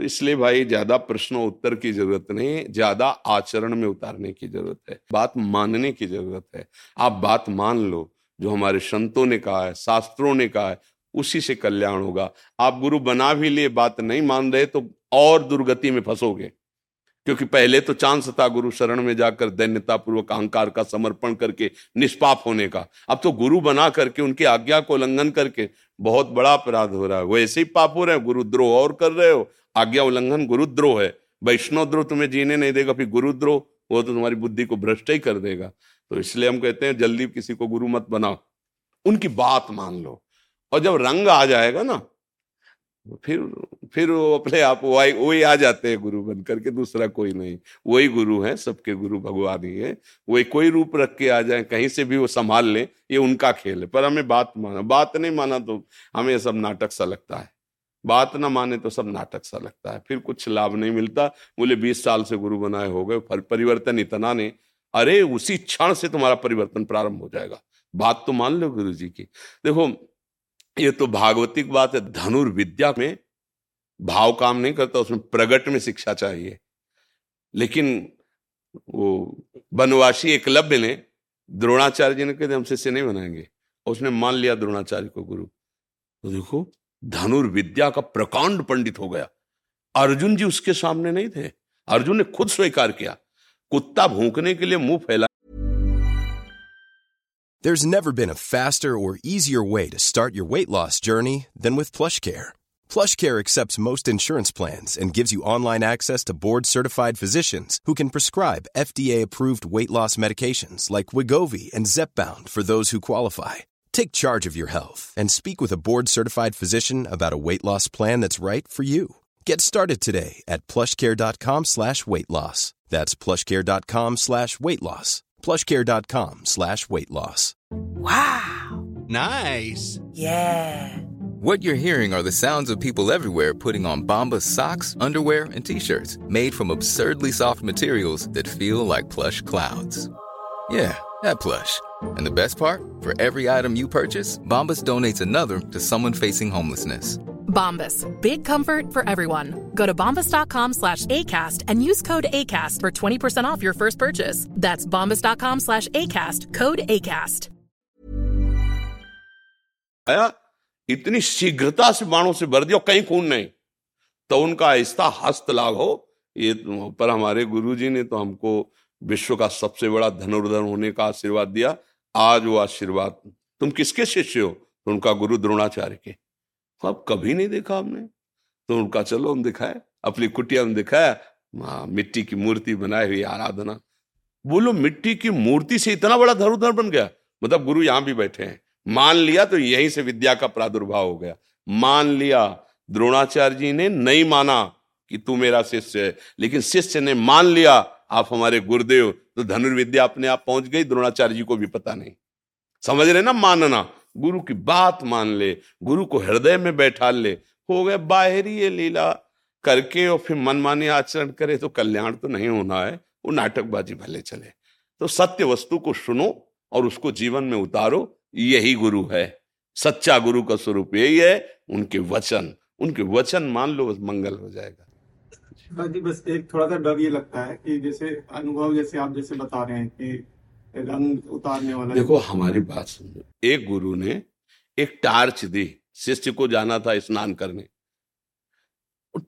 तो इसलिए भाई, ज़्यादा प्रश्नों उत्तर की ज़रूरत नहीं, ज़्यादा आचरण में उतारने की ज़रूरत है, बात मानने की ज़रूरत है। आप बात मान लो, जो हमारे संतों ने कहा है, शास्त्रों ने कहा है, उसी से कल्याण होगा। आप गुरु बना भी लिए, बात नहीं मान रहे तो और दुर्गति में फंसोगे। क्योंकि पहले तो चांस था गुरु शरण में जाकर दैन्यता पूर्वक अहंकार का समर्पण करके, निष्पाप होने का। अब तो गुरु बना करके, उनकी आज्ञा को उल्लंघन करके, बहुत बड़ा अपराध हो रहा है। वो ऐसे ही पाप हो रहे हैं गुरुद्रोह और कर रहे हो आज्ञा उल्लंघन गुरुद्रोह है। वैष्णव द्रोह तुम्हें जीने नहीं देगा, फिर गुरुद्रोह, वो तो तुम्हारी बुद्धि को भ्रष्ट ही कर देगा। तो इसलिए हम कहते हैं, जल्दी किसी को गुरु मत बनाओ। उनकी बात मान लो। और जब रंग आ जाएगा ना, फिर फिर वो अपने आप वही वही आ जाते हैं गुरु बन करके दूसरा कोई नहीं। वही गुरु है, सबके गुरु भगवान ही है। वही कोई रूप रख के आ जाए, कहीं से भी वो संभाल ले, ये उनका खेल है। पर हमें बात माना, बात नहीं माना तो हमें सब नाटक सा लगता है। बात ना माने तो सब नाटक सा लगता है। फिर कुछ लाभ नहीं मिलता। बोले, बीस साल से गुरु बनाए हो गए, फल परिवर्तन इतना ने अरे, उसी क्षण से तुम्हारा परिवर्तन प्रारंभ हो जाएगा। बात तो मान लो गुरु जी की। देखो, ये तो भागवतिक बात है। धनुर्विद्या में भाव काम नहीं करता, उसमें प्रगट में शिक्षा चाहिए। लेकिन वो बनवासी एकलव्य ने, द्रोणाचार्य जी ने कहते हम शिष्य नहीं बनाएँगे। उसने मान लिया, द्रोणाचार्य को गुरु। तो देखो धनुर्विद्या का प्रकांड पंडित हो गया अर्जुन जी उसके सामने नहीं थे अर्जुन ने खुद स्वीकार किया कुत्ता भूखने के लिए मुँह फैला There's never been a faster or easier way to start your weight loss journey than with PlushCare. PlushCare accepts most insurance plans and gives you online access to board-certified physicians who can prescribe FDA-approved weight loss medications like Wigovi and Zepbound for those who qualify. Take charge of your health and speak with a board certified physician about a weight loss plan that's right for you. Get started today at plushcare.com slash weight loss. That's plushcare.com slash weight loss. Plushcare.com slash weight loss. Wow. Nice. Yeah. What you're hearing are the sounds of people everywhere putting on Bombas socks, underwear, and t-shirts made from absurdly soft materials that feel like plush clouds. Yeah, that plush. And the best part? For every item you purchase, Bombas donates another to someone facing homelessness. Bombas. Big comfort for everyone. Go to bombas.com slash ACAST and use code ACAST for 20% off your first purchase. That's bombas.com slash ACAST. Code ACAST. आया इतनी शीघ्रता से बाणों से भर दिया कहीं खून नहीं तो उनका ऐसा हस्त लाभ हो ये पर हमारे गुरुजी ने तो हमको विश्व का सबसे बड़ा धनुर्धन होने का आशीर्वाद दिया आज वो आशीर्वाद। तुम किसके शिष्य हो? तो उनका गुरु द्रोणाचार्य के। अब कभी नहीं देखा हमने। तो उनका, चलो हम दिखाए। अपनी कुटिया में दिखाया। मिट्टी की मूर्ति बनाई हुई आराधना। बोलो, मिट्टी की मूर्ति से इतना बड़ा धरोधर बन गया। मतलब गुरु यहाँ भी बैठे हैं। मान लिया तो यहीं से विद्या का प्रादुर्भाव हो गया। मान लिया। द्रोणाचार्य जी ने नहीं माना कि तू मेरा शिष्य है, लेकिन शिष्य ने मान लिया। आप हमारे गुरुदेव तो धनुर्विद्या अपने आप पहुँच गई, द्रोणाचार्य जी को भी पता नहीं। समझ रहे ना, मानना। गुरु की बात मान ले, गुरु को हृदय में बैठा ले, हो गए बाहरी ये लीला। करके और फिर मनमानी आचरण करे तो कल्याण तो नहीं होना है, वो नाटकबाजी भले चले। तो सत्य वस्तु को सुनो और उसको जीवन में उतारो, यही गुरु है। सच्चा गुरु का स्वरूप यही है, उनके वचन। उनके वचन मान लो, मंगल हो जाएगा। बाकी बस एक थोड़ा सा डर ये लगता है कि जैसे अनुभव जैसे आप जैसे बता रहे हैं कि रंग उतारने वाला देखो, हमारी बात सुनो। एक गुरु ने एक टार्च दी, शिष्य को जाना था स्नान करने।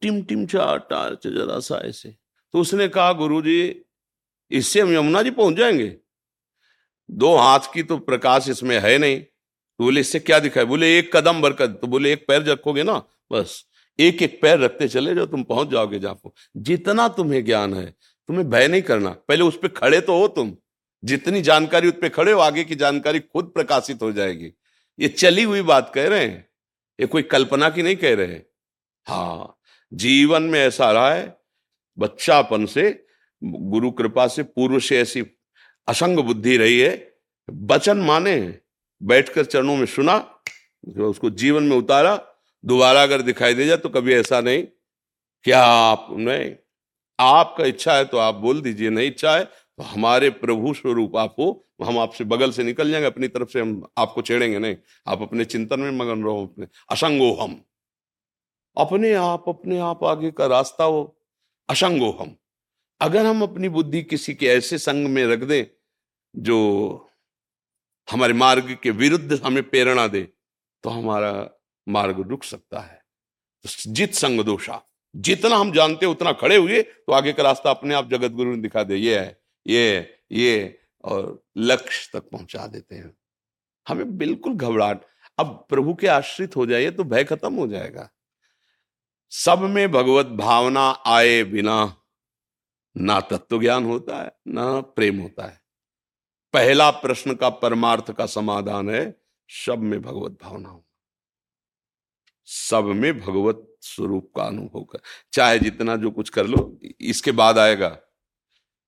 टिम टिम चा टार्च जरा सा ऐसे। तो उसने कहा, गुरु जी, इससे हम यमुना जी पहुँच जाएँगे। दो हाथ की तो प्रकाश इसमें है नहीं। तो बोले, इससे क्या दिखाए बोले, एक कदम बरकत। तो बोले, एक पैर रखोगे ना, बस। एक एक पैर रखते चले जाओ, तुम पहुँच जाओगे जापो जितना तुम्हें ज्ञान है, तुम्हें भय नहीं करना। पहले उस पर खड़े तो हो तुम। जितनी जानकारी उस पर खड़े हो, आगे की जानकारी खुद प्रकाशित हो जाएगी। ये चली हुई बात कह रहे हैं। ये कोई कल्पना की नहीं कह रहे हाँ। जीवन में ऐसा रहा है, बच्चापन से, गुरु कृपा से, पूर्व से ऐसी असंग बुद्धि रही है। वचन माने बैठकर चरणों में सुना, उसको जीवन में उतारा दोबारा अगर दिखाई दे जाए तो कभी ऐसा नहीं क्या आप नहीं आपका इच्छा है तो आप बोल दीजिए, नहीं इच्छा है तो हमारे प्रभु स्वरूप आप हो हम आपसे बगल से निकल जाएँगे, अपनी तरफ़ से हम आपको छेड़ेंगे नहीं। आप अपने चिंतन में मगन रहो, अपने असंगो हम। अपने आप अपने आप आगे का रास्ता हो, असंगो हम। अगर हम अपनी बुद्धि किसी के ऐसे संग में रख दें, जो हमारे मार्ग के विरुद्ध हमें प्रेरणा दे तो हमारा मार्ग रुक सकता है। तो जित संग दोषा, जितना हम जानते उतना खड़े हुए तो आगे का रास्ता अपने आप जगत गुरु ने दिखा दे ये है, ये ये, और लक्ष्य तक पहुँचा देते हैं। हमें बिल्कुल घबराहट। अब प्रभु के आश्रित हो जाइए तो भय खत्म हो जाएगा। सब में भगवत भावना आए बिना ना तत्व ज्ञान होता है, ना प्रेम होता है। पहला प्रश्न का परमार्थ का समाधान है, सब में भगवत भावना हो। सब में भगवत स्वरूप का अनुभव कर। चाहे जितना जो कुछ कर लो, इसके बाद आएगा।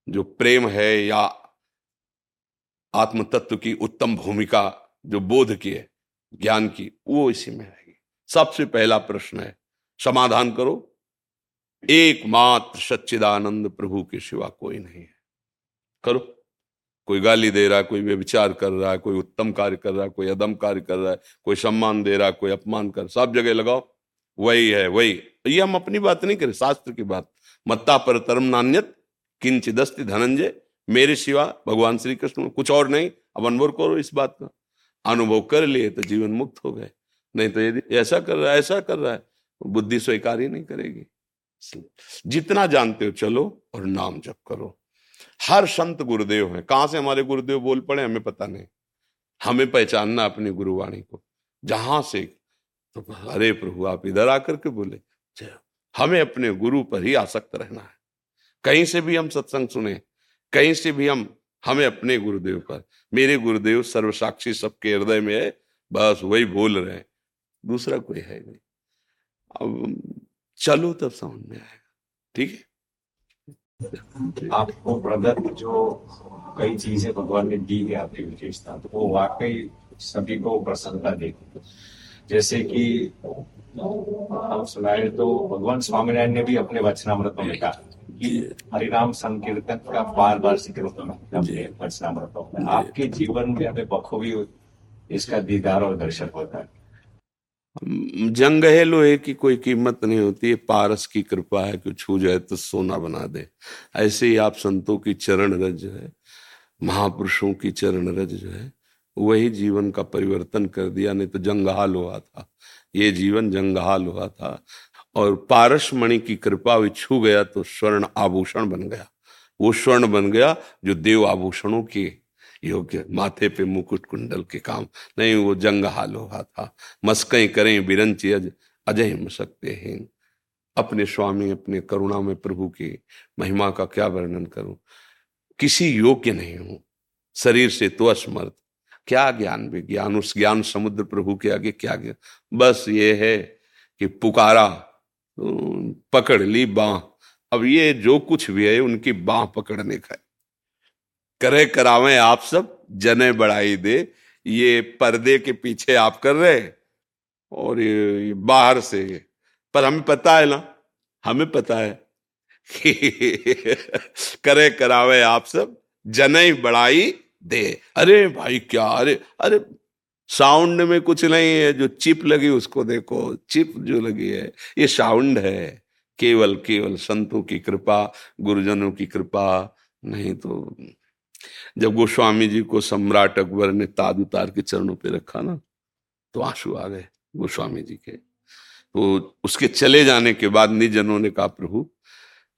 जो प्रेम है या आत्म तत्व की उत्तम भूमिका, जो बोध की है, ज्ञान की, वो इसी में रहेगी। सबसे पहला प्रश्न है, समाधान करो। एकमात्र सच्चिदानंद प्रभु के सिवा कोई नहीं है। करो। कोई गाली दे रहा है कोई व्यविचार कर रहा है कोई उत्तम कार्य कर रहा है कोई अदम कार्य कर रहा है, कोई सम्मान दे रहा है कोई अपमान कर सब जगह लगाओ। वही है, वही। ये हम अपनी बात नहीं करें, शास्त्र की बात। मत्ता पर तरम नान्यत किंचिदस्ति धनंजय, मेरे सिवा भगवान श्री कृष्ण कुछ और नहीं, अब अनुभव करो इस बात का। अनुभव कर लिए तो जीवन मुक्त हो गए। नहीं तो यदि ऐसा कर रहा है, ऐसा कर रहा है, बुद्धि स्वीकार ही नहीं करेगी। जितना जानते हो चलो और नाम जप करो। हर संत गुरुदेव है। कहाँ से हमारे गुरुदेव बोल पड़े, हमें पता नहीं। हमें पहचानना अपनी गुरुवाणी को। जहाँ से तो अरे प्रभु, आप इधर आकर के बोले हमें अपने गुरु पर ही आसक्त रहना है। कहीं से भी हम सत्संग सुने, कहीं से भी हम, हमें अपने गुरुदेव पर। मेरे गुरुदेव सर्वसाक्षी सबके हृदय में है, बस वही बोल रहे हैं। दूसरा कोई है नहीं। अब चलो तब समझ में आएगा। ठीक है? आपको ब्रदर जो कई चीज़ें भगवान ने दी है आपकी विशेषता तो वो वाकई सभी को प्रसन्नता देती जैसे कि हम सुनाए तो भगवान स्वामीनारायण ने भी अपने वचनामृत में लिखा कि हरिनाम संकीर्तन का बार बार ज़िक्र अपने वचनामृतों में। आपके जीवन में हमें बखूबी इसका दीदार और दर्शन होता है। जंग है लोहे की कोई कीमत नहीं होती है पारस की कृपा है कि छू जाए तो सोना बना दे। ऐसे ही आप संतों की चरण रज जो है, महापुरुषों की चरण रज जो है, वही जीवन का परिवर्तन कर दिया, नहीं तो जंगहाल हुआ था। ये जीवन जंगहाल हुआ था। और पारस मणि की कृपा भी छू गया तो स्वर्ण आभूषण बन गया। वो स्वर्ण बन गया जो देव आभूषणों के योग्य माथे पे मुकुट कुंडल के काम। नहीं, वो जंग हाल हुआ था। मस्कई करें बिरंची अज, अजय सकते हैं। अपने स्वामी, अपने करुणा में प्रभु की महिमा का क्या वर्णन करूँ? किसी योग्य नहीं हूँ। शरीर से तो असमर्थ। क्या ज्ञान विज्ञान उस ज्ञान समुद्र प्रभु के आगे क्या ज्ञान? बस ये है कि पुकारा पकड़ ली बाह। अब ये जो कुछ भी है, उनकी बाह पकड़ने का करे करावे आप सब, जने बढ़ाई दे। ये पर्दे के पीछे आप कर रहे और ये ये बाहर से। पर हमें पता है ना, हमें पता है करे करावे आप सब, जने बढ़ाई दे। अरे भाई क्या, अरे अरे, साउंड में कुछ नहीं है, जो चिप लगी उसको देखो, चिप जो लगी है, ये साउंड है। केवल केवल संतों की कृपा, गुरुजनों की कृपा, नहीं तो जब गोस्वामी जी को सम्राट अकबर ने ताज उतार के चरणों पे रखा ना तो आँसू आ गए गोस्वामी जी के। तो उसके चले जाने के बाद निजनों ने कहा, प्रभु,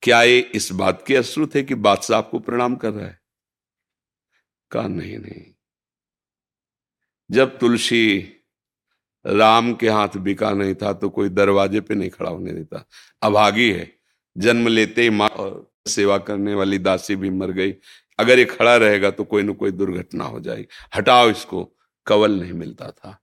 क्या ये इस बात के अश्रु थे कि बादशाह आपको प्रणाम कर रहा है? कहा, नहीं नहीं। जब तुलसी राम के हाथ बिका नहीं था तो कोई दरवाजे पे नहीं खड़ा होने देता। अभागी है, जन्म लेते ही माँ सेवा करने वाली दासी भी मर गई अगर ये खड़ा रहेगा तो कोई ना कोई दुर्घटना हो जाएगी। हटाओ इसको, कवल नहीं मिलता था।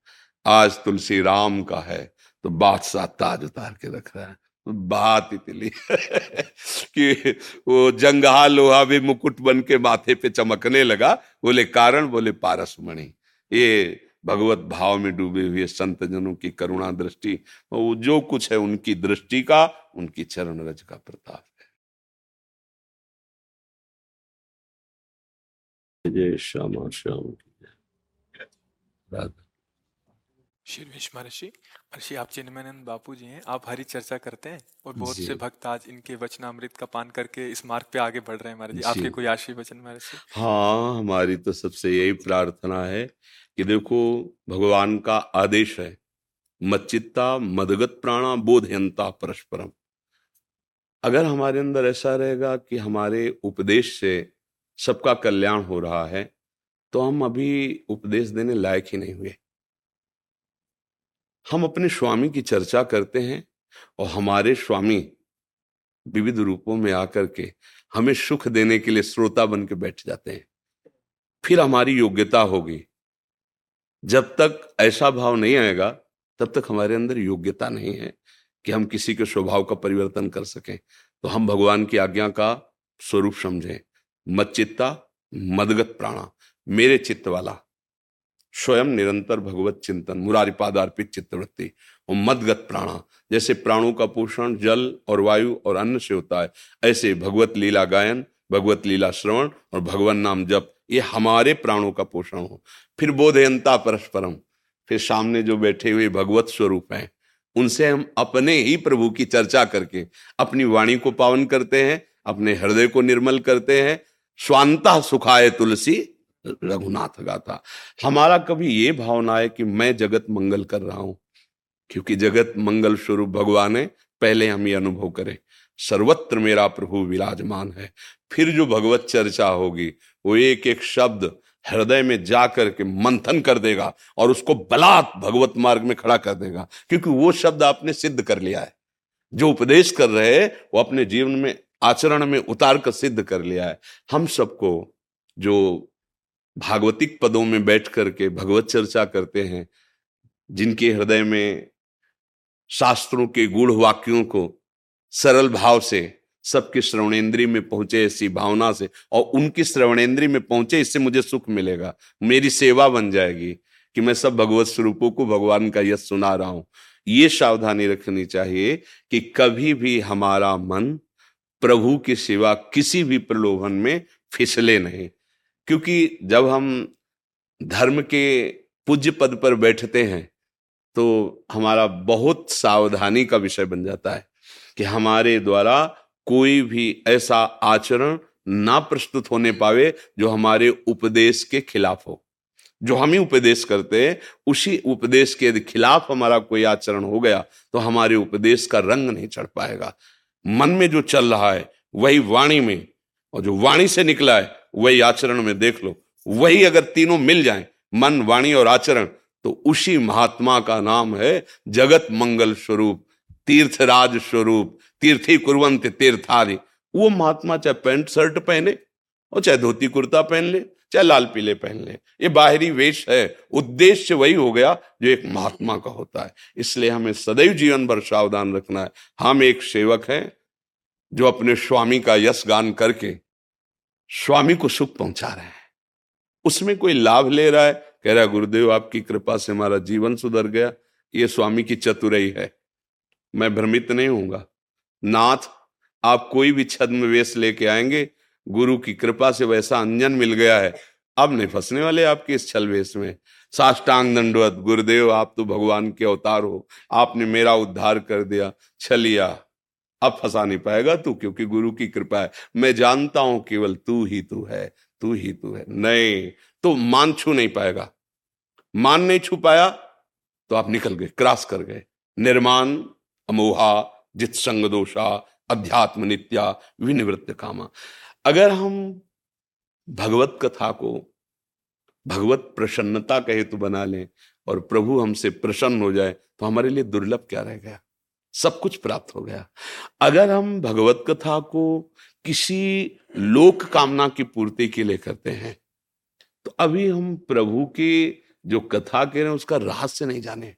आज तुलसी राम का है तो बादशाह ताज उतार के रख रहा है। बात इतनी कि वो जंगहा लोहा भी मुकुट बन के माथे पे चमकने लगा। बोले, कारण? बोले पारस मणि ये भगवत भाव में डूबे हुए संत जनों की करुणा दृष्टि वो जो कुछ है उनकी दृष्टि का, उनकी चरण रज का प्रताप। जय श्यामा श्याम श्री महर्षि महर्षि आप चिन्मयानंद बापू जी हैं। आप हरी चर्चा करते हैं और बहुत से भक्त आज इनके वचनामृत का पान करके इस मार्ग पे आगे बढ़ रहे हैं महाराज जी। आपके कोई आशीर् वचन महर्षि? हाँ हमारी तो सबसे यही प्रार्थना है कि देखो भगवान का आदेश है मच्चित्ता मदगत प्राणा बोधयंता परस्परम। अगर हमारे अंदर ऐसा रहेगा कि हमारे उपदेश से सबका कल्याण हो रहा है तो हम अभी उपदेश देने लायक ही नहीं हुए। हम अपने स्वामी की चर्चा करते हैं और हमारे स्वामी विविध रूपों में आकर के हमें सुख देने के लिए श्रोता बन के बैठ जाते हैं। फिर हमारी योग्यता होगी। जब तक ऐसा भाव नहीं आएगा, तब तक हमारे अंदर योग्यता नहीं है कि हम किसी के स्वभाव का परिवर्तन कर सकें। तो हम भगवान की आज्ञा का स्वरूप समझें। मत चित्ता, मदगत प्राणा। मेरे चित्त वाला, स्वयं निरंतर भगवत चिंतन, मुरारी पादार्पित चित्तवृत्ति और मदगत प्राणा। जैसे प्राणों का पोषण जल और वायु और अन्न से होता है, ऐसे भगवत लीला गायन, भगवत लीला श्रवण और भगवान नाम जप, ये हमारे प्राणों का पोषण हो। फिर बोधयंता परस्परम, फिर सामने जो बैठे हुए भगवत स्वरूप हैं, उनसे हम अपने ही प्रभु की चर्चा करके अपनी वाणी को पावन करते हैं, अपने हृदय को निर्मल करते हैं स्वांता सुखाए तुलसी, रघुनाथ गाथा। हमारा कभी ये भावना है कि मैं जगत मंगल कर रहा हूँ, क्योंकि जगत मंगल स्वरूप भगवान है, पहले हम ये अनुभव करें। सर्वत्र मेरा प्रभु विराजमान है, फिर जो भगवत चर्चा होगी, वो एक एक शब्द हृदय में जा करके मंथन कर देगा और उसको बलात् भगवत मार्ग में खड़ा कर देगा, क्योंकि वो शब्द आपने सिद्ध कर लिया है। जो उपदेश कर रहे वो अपने जीवन में आचरण में उतार कर सिद्ध कर लिया है। हम सबको जो भागवतिक पदों में बैठ करके भगवत चर्चा करते हैं, जिनके हृदय में शास्त्रों के गूढ़ वाक्यों को सरल भाव से सबके श्रवणेन्द्रीय में पहुँचे ऐसी भावना से और उनकी श्रवणेन्द्रीय में पहुँचे, इससे मुझे सुख मिलेगा। मेरी सेवा बन जाएगी कि मैं सब भगवत स्वरूपों को भगवान का यश सुना रहा हूँ। ये सावधानी रखनी चाहिए कि कभी भी हमारा मन प्रभु की सेवा किसी भी प्रलोभन में फिसले नहीं। क्योंकि जब हम धर्म के पूज्य पद पर बैठते हैं तो हमारा बहुत सावधानी का विषय बन जाता है कि हमारे द्वारा कोई भी ऐसा आचरण ना प्रस्तुत होने पावे जो हमारे उपदेश के खिलाफ हो। जो हम ही उपदेश करते हैं, उसी उपदेश के खिलाफ हमारा कोई आचरण हो गया तो हमारे उपदेश का रंग नहीं चढ़ पाएगा। मन में जो चल रहा है, वही वाणी में, और जो वाणी से निकला है, वही आचरण में देख लो। वही अगर तीनों मिल जाए, मन, वाणी और आचरण तो उसी महात्मा का नाम है जगत मंगल स्वरूप, तीर्थराज स्वरूप, तीर्थी कुरवंत तीर्थारी वो महात्मा चाहे पैंट शर्ट पहने और चाहे धोती कुर्ता पहन ले चाहे लाल पीले पहन ले? ये बाहरी वेश है। उद्देश्य वही हो गया जो एक महात्मा का होता है। इसलिए हमें सदैव जीवन भर सावधान रखना है। हम एक सेवक हैं जो अपने स्वामी का यश गान करके स्वामी को सुख पहुँचा रहे हैं। उसमें कोई लाभ ले रहा है? कह रहा गुरुदेव, आपकी कृपा से हमारा जीवन सुधर गया। ये स्वामी की चतुराई है। मैं भ्रमित नहीं होऊँगा। नाथ, आप कोई भी छद्म वेश लेके आएँगे गुरु की कृपा से वैसा अंजन मिल गया है। अब नहीं फंसने वाले आपके इस छल वेश में। साष्टांग दंडवत, गुरुदेव, आप तो भगवान के अवतार हो। आपने मेरा उद्धार कर दिया। छलिया, अब फंसा नहीं पाएगा तू क्योंकि गुरु की कृपा है। मैं जानता हूँ केवल तू ही तू है, तू ही तू है। नहीं तो मान छू नहीं पाएगा। मान नहीं छू पाया तो आप निकल गए, क्रॉस कर गए। निर्माण, अमोहा, जित संग दोषा, अध्यात्म नित्या, विनिवृत्त कामा। अगर हम भगवत कथा को, भगवत प्रसन्नता का हेतु बना लें और प्रभु हमसे प्रसन्न हो जाए तो हमारे लिए दुर्लभ क्या रह गया? सब कुछ प्राप्त हो गया। अगर हम भगवत कथा को किसी लोक कामना की पूर्ति के लिए करते हैं तो अभी हम प्रभु की जो कथा कह रहे हैं, उसका रहस्य नहीं जाने।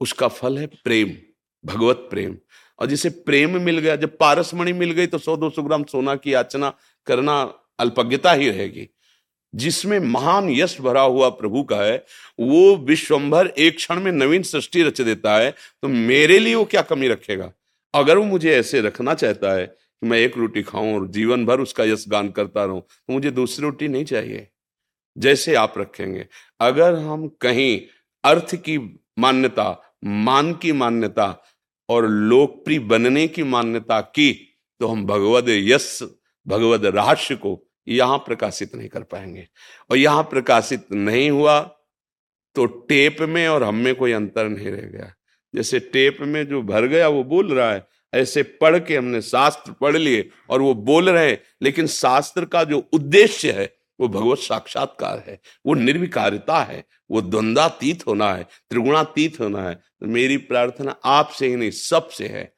उसका फल है प्रेम, भगवत प्रेम। और जिसे प्रेम मिल गया, जब पारसमणि मिल गई तो सौ दो सौ ग्राम सोना की याचना करना अल्पज्ञता ही रहेगी। जिसमें महान यश भरा हुआ प्रभु का है, वो विश्वभर एक क्षण में नवीन सृष्टि रच देता है तो मेरे लिए वो क्या कमी रखेगा? अगर वो मुझे ऐसे रखना चाहता है कि मैं एक रोटी खाऊं और जीवन भर उसका यश गान करता रहूँ तो मुझे दूसरी रोटी नहीं चाहिए। जैसे आप रखेंगे। अगर हम कहीं अर्थ की मान्यता, मान की मान्यता और लोकप्रिय बनने की मान्यता की तो हम भगवद यश भगवत रहस्य को यहाँ प्रकाशित नहीं कर पाएँगे। और यहाँ प्रकाशित नहीं हुआ तो टेप में और हम में कोई अंतर नहीं रह गया। जैसे टेप में जो भर गया, वो बोल रहा है, ऐसे पढ़ के हमने शास्त्र पढ़ लिए और वो बोल रहे लेकिन शास्त्र का जो उद्देश्य है वो भगवत साक्षात्कार है, वो निर्विकारिता है, वो द्वंद्वातीत होना है, त्रिगुणातीत होना है। तो मेरी प्रार्थना आपसे ही नहीं, सबसे है।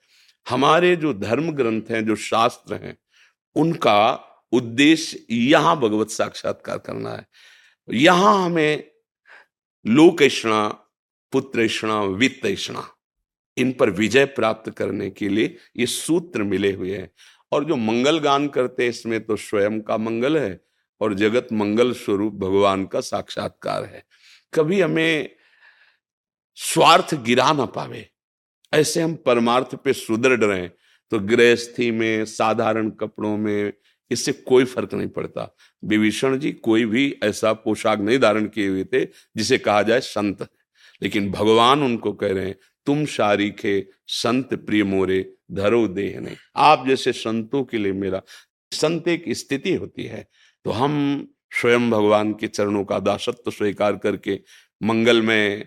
हमारे जो धर्म ग्रंथ हैं, जो शास्त्र हैं, उनका उद्देश्य यहाँ भगवत साक्षात्कार करना है। यहाँ हमें लोकेषणा पुत्रेषणा वित्तेषणा इन पर विजय प्राप्त करने के लिए ये सूत्र मिले हुए हैं। और जो मंगल गान करते हैं, इसमें तो स्वयं का मंगल है और जगत मंगल स्वरूप भगवान का साक्षात्कार है। कभी हमें स्वार्थ गिरा ना पावे। ऐसे हम परमार्थ पे सुदृढ़ रहे तो गृहस्थी में, साधारण कपड़ों में इससे कोई फ़र्क नहीं पड़ता। विभीषण जी कोई भी ऐसा पोशाक नहीं धारण किए हुए थे, जिसे कहा जाए संत। लेकिन भगवान उनको कह रहे हैं, तुम शारीखे संत प्रिय मोरे, धरो देह नहीं। आप जैसे संतों के लिए मेरा, संत एक स्थिति होती है। तो हम स्वयं भगवान के चरणों का दासत्व स्वीकार करके मंगल में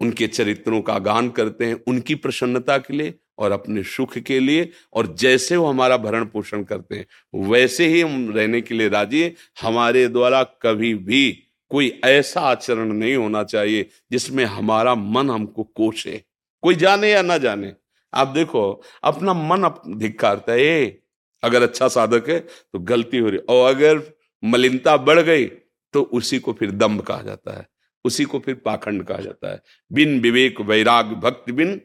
उनके चरित्रों का गान करते हैं, उनकी प्रसन्नता के लिए और अपने सुख के लिए और जैसे वो हमारा भरण पोषण करते हैं, वैसे ही हम रहने के लिए राज़ी हमारे द्वारा कभी भी कोई ऐसा आचरण नहीं होना चाहिए जिसमें हमारा मन हमको कोसे। कोई जाने या ना जाने। आप देखो, अपना मन धिक्कारता है अगर अच्छा साधक है तो गलती हो रही और अगर मलिनता बढ़ गई तो उसी को फिर दम्भ कहा जाता है। उसी को फिर पाखंड कहा जाता है। बिन विवेक वैराग भक्ति बिन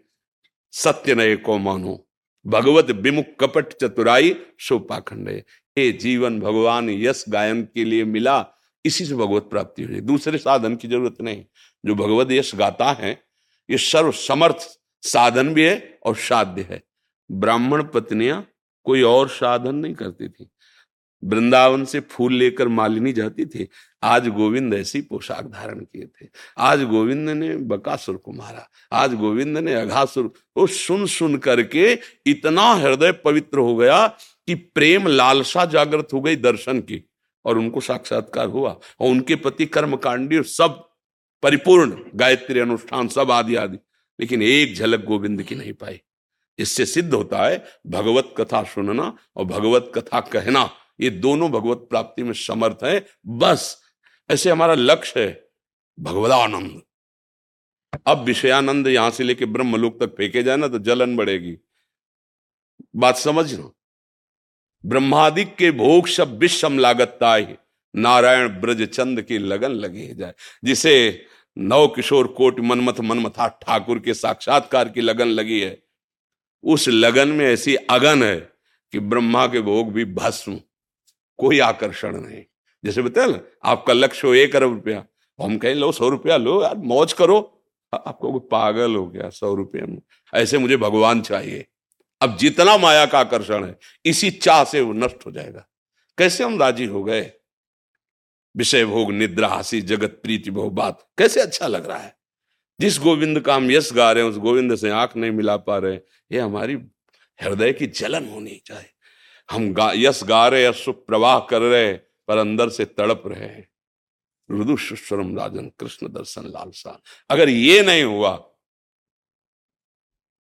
सत्य नये को मानो। भगवत विमुख कपट चतुराई सो पाखंड है। जीवन भगवान यश गायन के लिए मिला, इसी से भगवत प्राप्ति हुई दूसरे साधन की ज़रूरत नहीं। जो भगवत यश गाता है, ये सर्व समर्थ साधन भी है और साध्य है। ब्राह्मण पत्नियाँ कोई और साधन नहीं करती थी। वृंदावन से फूल लेकर मालिनी जाती थी। आज गोविंद ऐसी पोशाक धारण किए थे। आज गोविंद ने बकासुर को मारा। आज गोविंद ने अघासुर वो सुन सुन करके इतना हृदय पवित्र हो गया कि प्रेम लालसा जागृत हो गई दर्शन की और उनको साक्षात्कार हुआ और उनके पति कर्म कांडी सब परिपूर्ण गायत्री अनुष्ठान, सब आदि आदि। लेकिन एक झलक गोविंद की नहीं पाई। इससे सिद्ध होता है, भगवत कथा सुनना और भगवत कथा कहना, ये दोनों भगवत प्राप्ति में समर्थ है। बस, ऐसे हमारा लक्ष्य है, भगवदानंद। अब विषयानंद यहाँ से लेके ब्रह्मलोक तक फेंके जाए ना तो जलन बढ़ेगी। बात समझना ब्रह्मादिक के भोग सब विषम लागतता नारायण ब्रज चंद की लगन लगी जाए। जिसे नव किशोर कोट मनमथ मनमथा ठाकुर के साक्षात्कार की लगन लगी है। उस लगन में ऐसी अगन है कि ब्रह्मा के भोग भी भस्म, कोई आकर्षण नहीं। जैसे बताया ना, आपका लक्ष्य हो एक अरब रुपया, हम कहें, लो, सौ रुपया लो यार, मौज करो। आपको कोई पागल हो गया, सौ रुपये में। ऐसे मुझे भगवान चाहिए। अब जितना माया का आकर्षण है, इसी चाह से वो नष्ट हो जाएगा। कैसे हम राज़ी हो गए? विषय भोग, निद्रा, हसी, जगत, प्रीति बहु बात। कैसे अच्छा लग रहा है? जिस गोविंद का हम यश गा रहे हैं उस गोविंद से आँख नहीं मिला पा रहे ये हमारी हृदय की जलन होनी चाहिए। हम गा, यश गा रहे यश प्रवाह कर रहे पर अंदर से तड़प रहे हैं। मृदु सुस्वरम राजन कृष्ण दर्शन लालसा अगर ये नहीं हुआ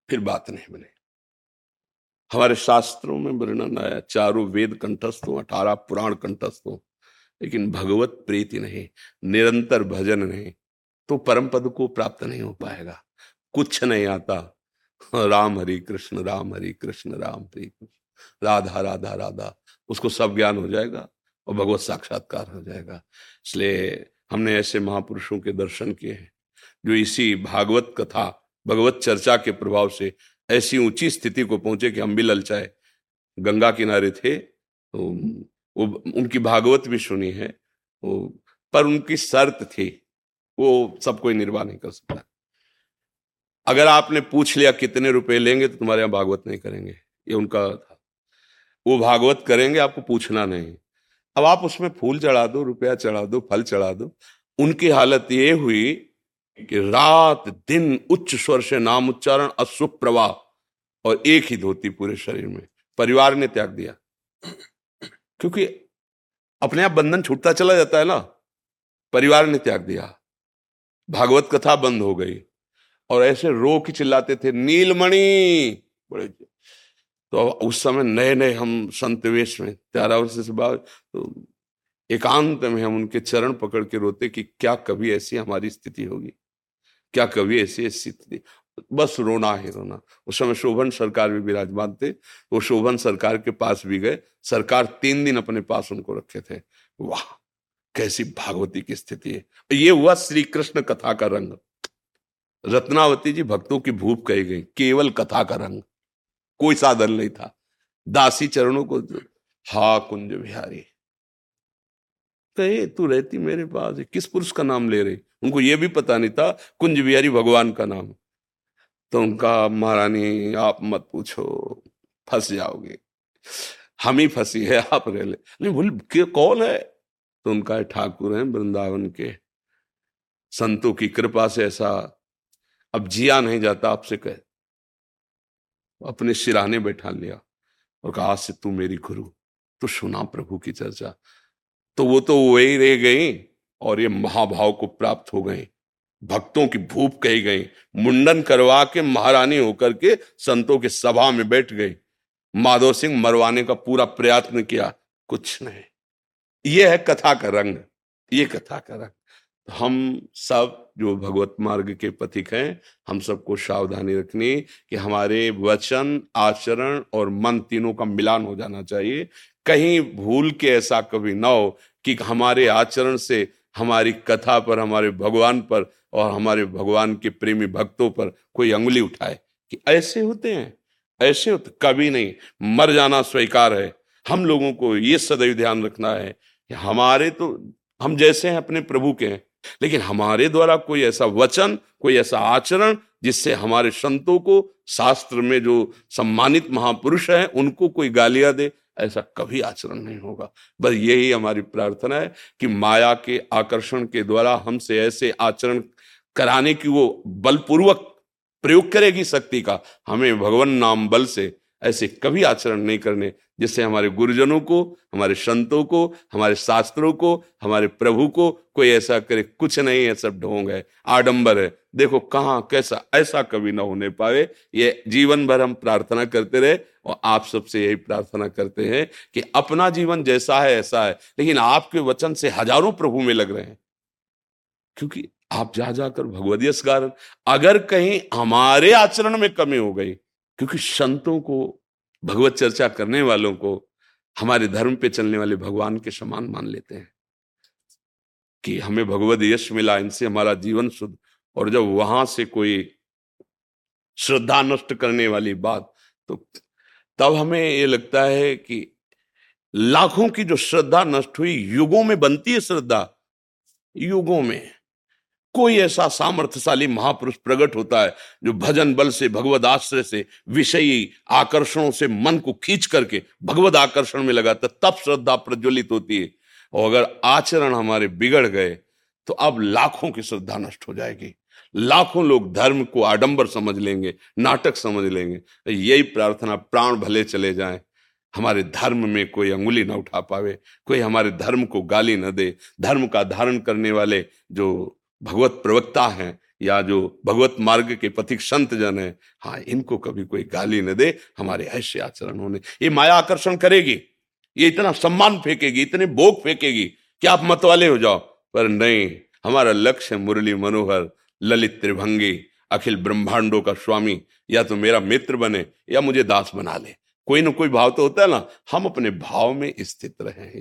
फिर बात नहीं बने। हमारे शास्त्रों में वर्णन आया चारों वेद कंठस्थ हो अठारह पुराण कंठस्थ हो लेकिन भगवत प्रीति नहीं निरंतर भजन नहीं तो परम पद को प्राप्त नहीं हो पाएगा। कुछ नहीं आता। राम हरि कृष्ण, राम हरि कृष्ण, राम हरि कृष्ण। राधा राधा राधा। उसको सब ज्ञान हो जाएगा और भगवत साक्षात्कार हो जाएगा। इसलिए हमने ऐसे महापुरुषों के दर्शन किए हैं, जो इसी भागवत कथा, भगवत चर्चा के प्रभाव से ऐसी ऊँची स्थिति को पहुँचे कि हम भी ललचाए। गंगा किनारे थे तो वो उनकी भागवत भी सुनी है, वो पर उनकी शर्त थी वो सब कोई निर्वाह नहीं कर सकता। अगर आपने पूछ लिया कितने रुपए लेंगे तो तुम्हारे यहाँ भागवत नहीं करेंगे। ये उनका था। वो भागवत करेंगे, आपको पूछना नहीं। अब आप उसमें फूल चढ़ा दो, रुपया चढ़ा दो, फल चढ़ा दो। उनकी हालत ये हुई कि रात दिन उच्च स्वर से नाम उच्चारण अशुभ प्रवाह और एक ही धोती पूरे शरीर में। परिवार ने त्याग दिया। क्योंकि अपने आप बंधन छूटता चला जाता है ना। परिवार ने त्याग दिया। भागवत कथा बंद हो गई। और ऐसे रो के चिल्लाते थे, नीलमणि! बड़े तो उस समय नए नए हम संत वेश में तेरह वर्ष से तो एकांत में हम उनके चरण पकड़ के रोते कि क्या कभी ऐसी हमारी स्थिति होगी? क्या कभी ऐसी स्थिति? बस रोना ही रोना। उस समय शोभन सरकार भी विराजमान थे वो शोभन सरकार के पास भी गए। सरकार तीन दिन अपने पास उनको रखे थे। वाह! कैसी भागवती की स्थिति है। ये हुआ श्री कृष्ण कथा का रंग। रत्नावती जी भक्तों की भूप कही गई, केवल कथा का रंग। कोई साधन नहीं था। दासी चरणों को हा कुंज बिहारी। कहे तू रहती मेरे पास किस पुरुष का नाम ले रही? उनको यह भी पता नहीं था, कुंज बिहारी भगवान का नाम। तो उनका महारानी, आप मत पूछो, फंस जाओगे। हम ही फंसी है, आप रह ले। नहीं बोल कौन है? तो उनका ठाकुर है वृंदावन के। संतों की कृपा से ऐसा अब जिया नहीं जाता आपसे कह। अपने सिराने बैठा लिया और कहा से तू मेरी गुरु तो सुना प्रभु की चर्चा। तो वो तो वही रह गई और ये महाभाव को प्राप्त हो गए भक्तों की भूप कही गई। मुंडन करवा के महारानी होकर के संतों के सभा में बैठ गई। माधव सिंह मरवाने का पूरा प्रयत्न किया, कुछ नहीं। ये है कथा का रंग, ये कथा का रंग। हम सब जो भगवत मार्ग के पथिक हैं, हम सबको सावधानी रखनी कि हमारे वचन, आचरण और मन तीनों का मिलान हो जाना चाहिए। कहीं भूल के ऐसा कभी ना हो कि हमारे आचरण से हमारी कथा पर, हमारे भगवान पर और हमारे भगवान के प्रेमी भक्तों पर कोई अंगुली उठाए कि ऐसे होते हैं, ऐसे होते कभी नहीं, मर जाना स्वीकार है। हम लोगों को ये सदैव ध्यान रखना है हमारे तो हम जैसे हैं अपने प्रभु के हैं, लेकिन हमारे द्वारा कोई ऐसा वचन, कोई ऐसा आचरण जिससे हमारे संतों को शास्त्र में जो सम्मानित महापुरुष हैं, उनको कोई गालियाँ दे, ऐसा कभी आचरण नहीं होगा। बस यही हमारी प्रार्थना है कि माया के आकर्षण के द्वारा हमसे ऐसे आचरण कराने की वो बलपूर्वक प्रयोग करेगी शक्ति का। हमें भगवान नाम बल से ऐसे कभी आचरण नहीं करने जिससे हमारे गुरुजनों को, हमारे संतों को, हमारे शास्त्रों को, हमारे प्रभु को कोई ऐसा करे, कुछ नहीं है, सब ढोंग है, आडंबर है। देखो कहाँ, कैसा, ऐसा कभी ना होने पाए ये जीवन भर हम प्रार्थना करते रहे और आप सबसे यही प्रार्थना करते हैं कि अपना जीवन जैसा है, ऐसा है। लेकिन आपके वचन से हज़ारों प्रभु में लग रहे हैं। क्योंकि आप जा, जाकर भगवदीय गारन, अगर कहीं हमारे आचरण में कमी हो गई, क्योंकि संतों को भगवत चर्चा करने वालों को हमारे धर्म पे चलने वाले भगवान के समान मान लेते हैं कि हमें भगवत यश मिला, इनसे हमारा जीवन शुद्ध। और जब वहाँ से कोई श्रद्धा नष्ट करने वाली बात तो तब हमें ये लगता है कि लाखों की जो श्रद्धा नष्ट हुई, युगों में बनती है श्रद्धा, युगों में। कोई ऐसा सामर्थ्यशाली महापुरुष प्रकट होता है जो भजन बल से, भगवत आश्रय से, विषयी आकर्षणों से मन को खींच करके भगवत आकर्षण में लगाता तब श्रद्धा प्रज्वलित होती है। और अगर आचरण हमारे बिगड़ गए तो अब लाखों की श्रद्धा नष्ट हो जाएगी। लाखों लोग धर्म को आडंबर समझ लेंगे, नाटक समझ लेंगे, यही प्रार्थना प्राण भले चले जाए। हमारे धर्म में कोई अंगुली ना उठा पावे, कोई हमारे धर्म को गाली न दे, धर्म का धारण करने वाले जो भगवत प्रवक्ता हैं या जो भगवत मार्ग के पथिक संत जन है हाँ इनको कभी कोई गाली न दे, हमारे ऐसे आचरण होने। ये माया आकर्षण करेगी, ये इतना सम्मान फेंकेगी, इतने भोग फेंकेगी कि आप मत वाले हो जाओ। पर नहीं, हमारा लक्ष्य मुरली मनोहर, ललित त्रिभंगी, अखिल ब्रह्मांडों का स्वामी, या तो मेरा मित्र बने, या मुझे दास बना ले। कोई ना कोई भाव तो होता है ना, हम अपने भाव में स्थित रहे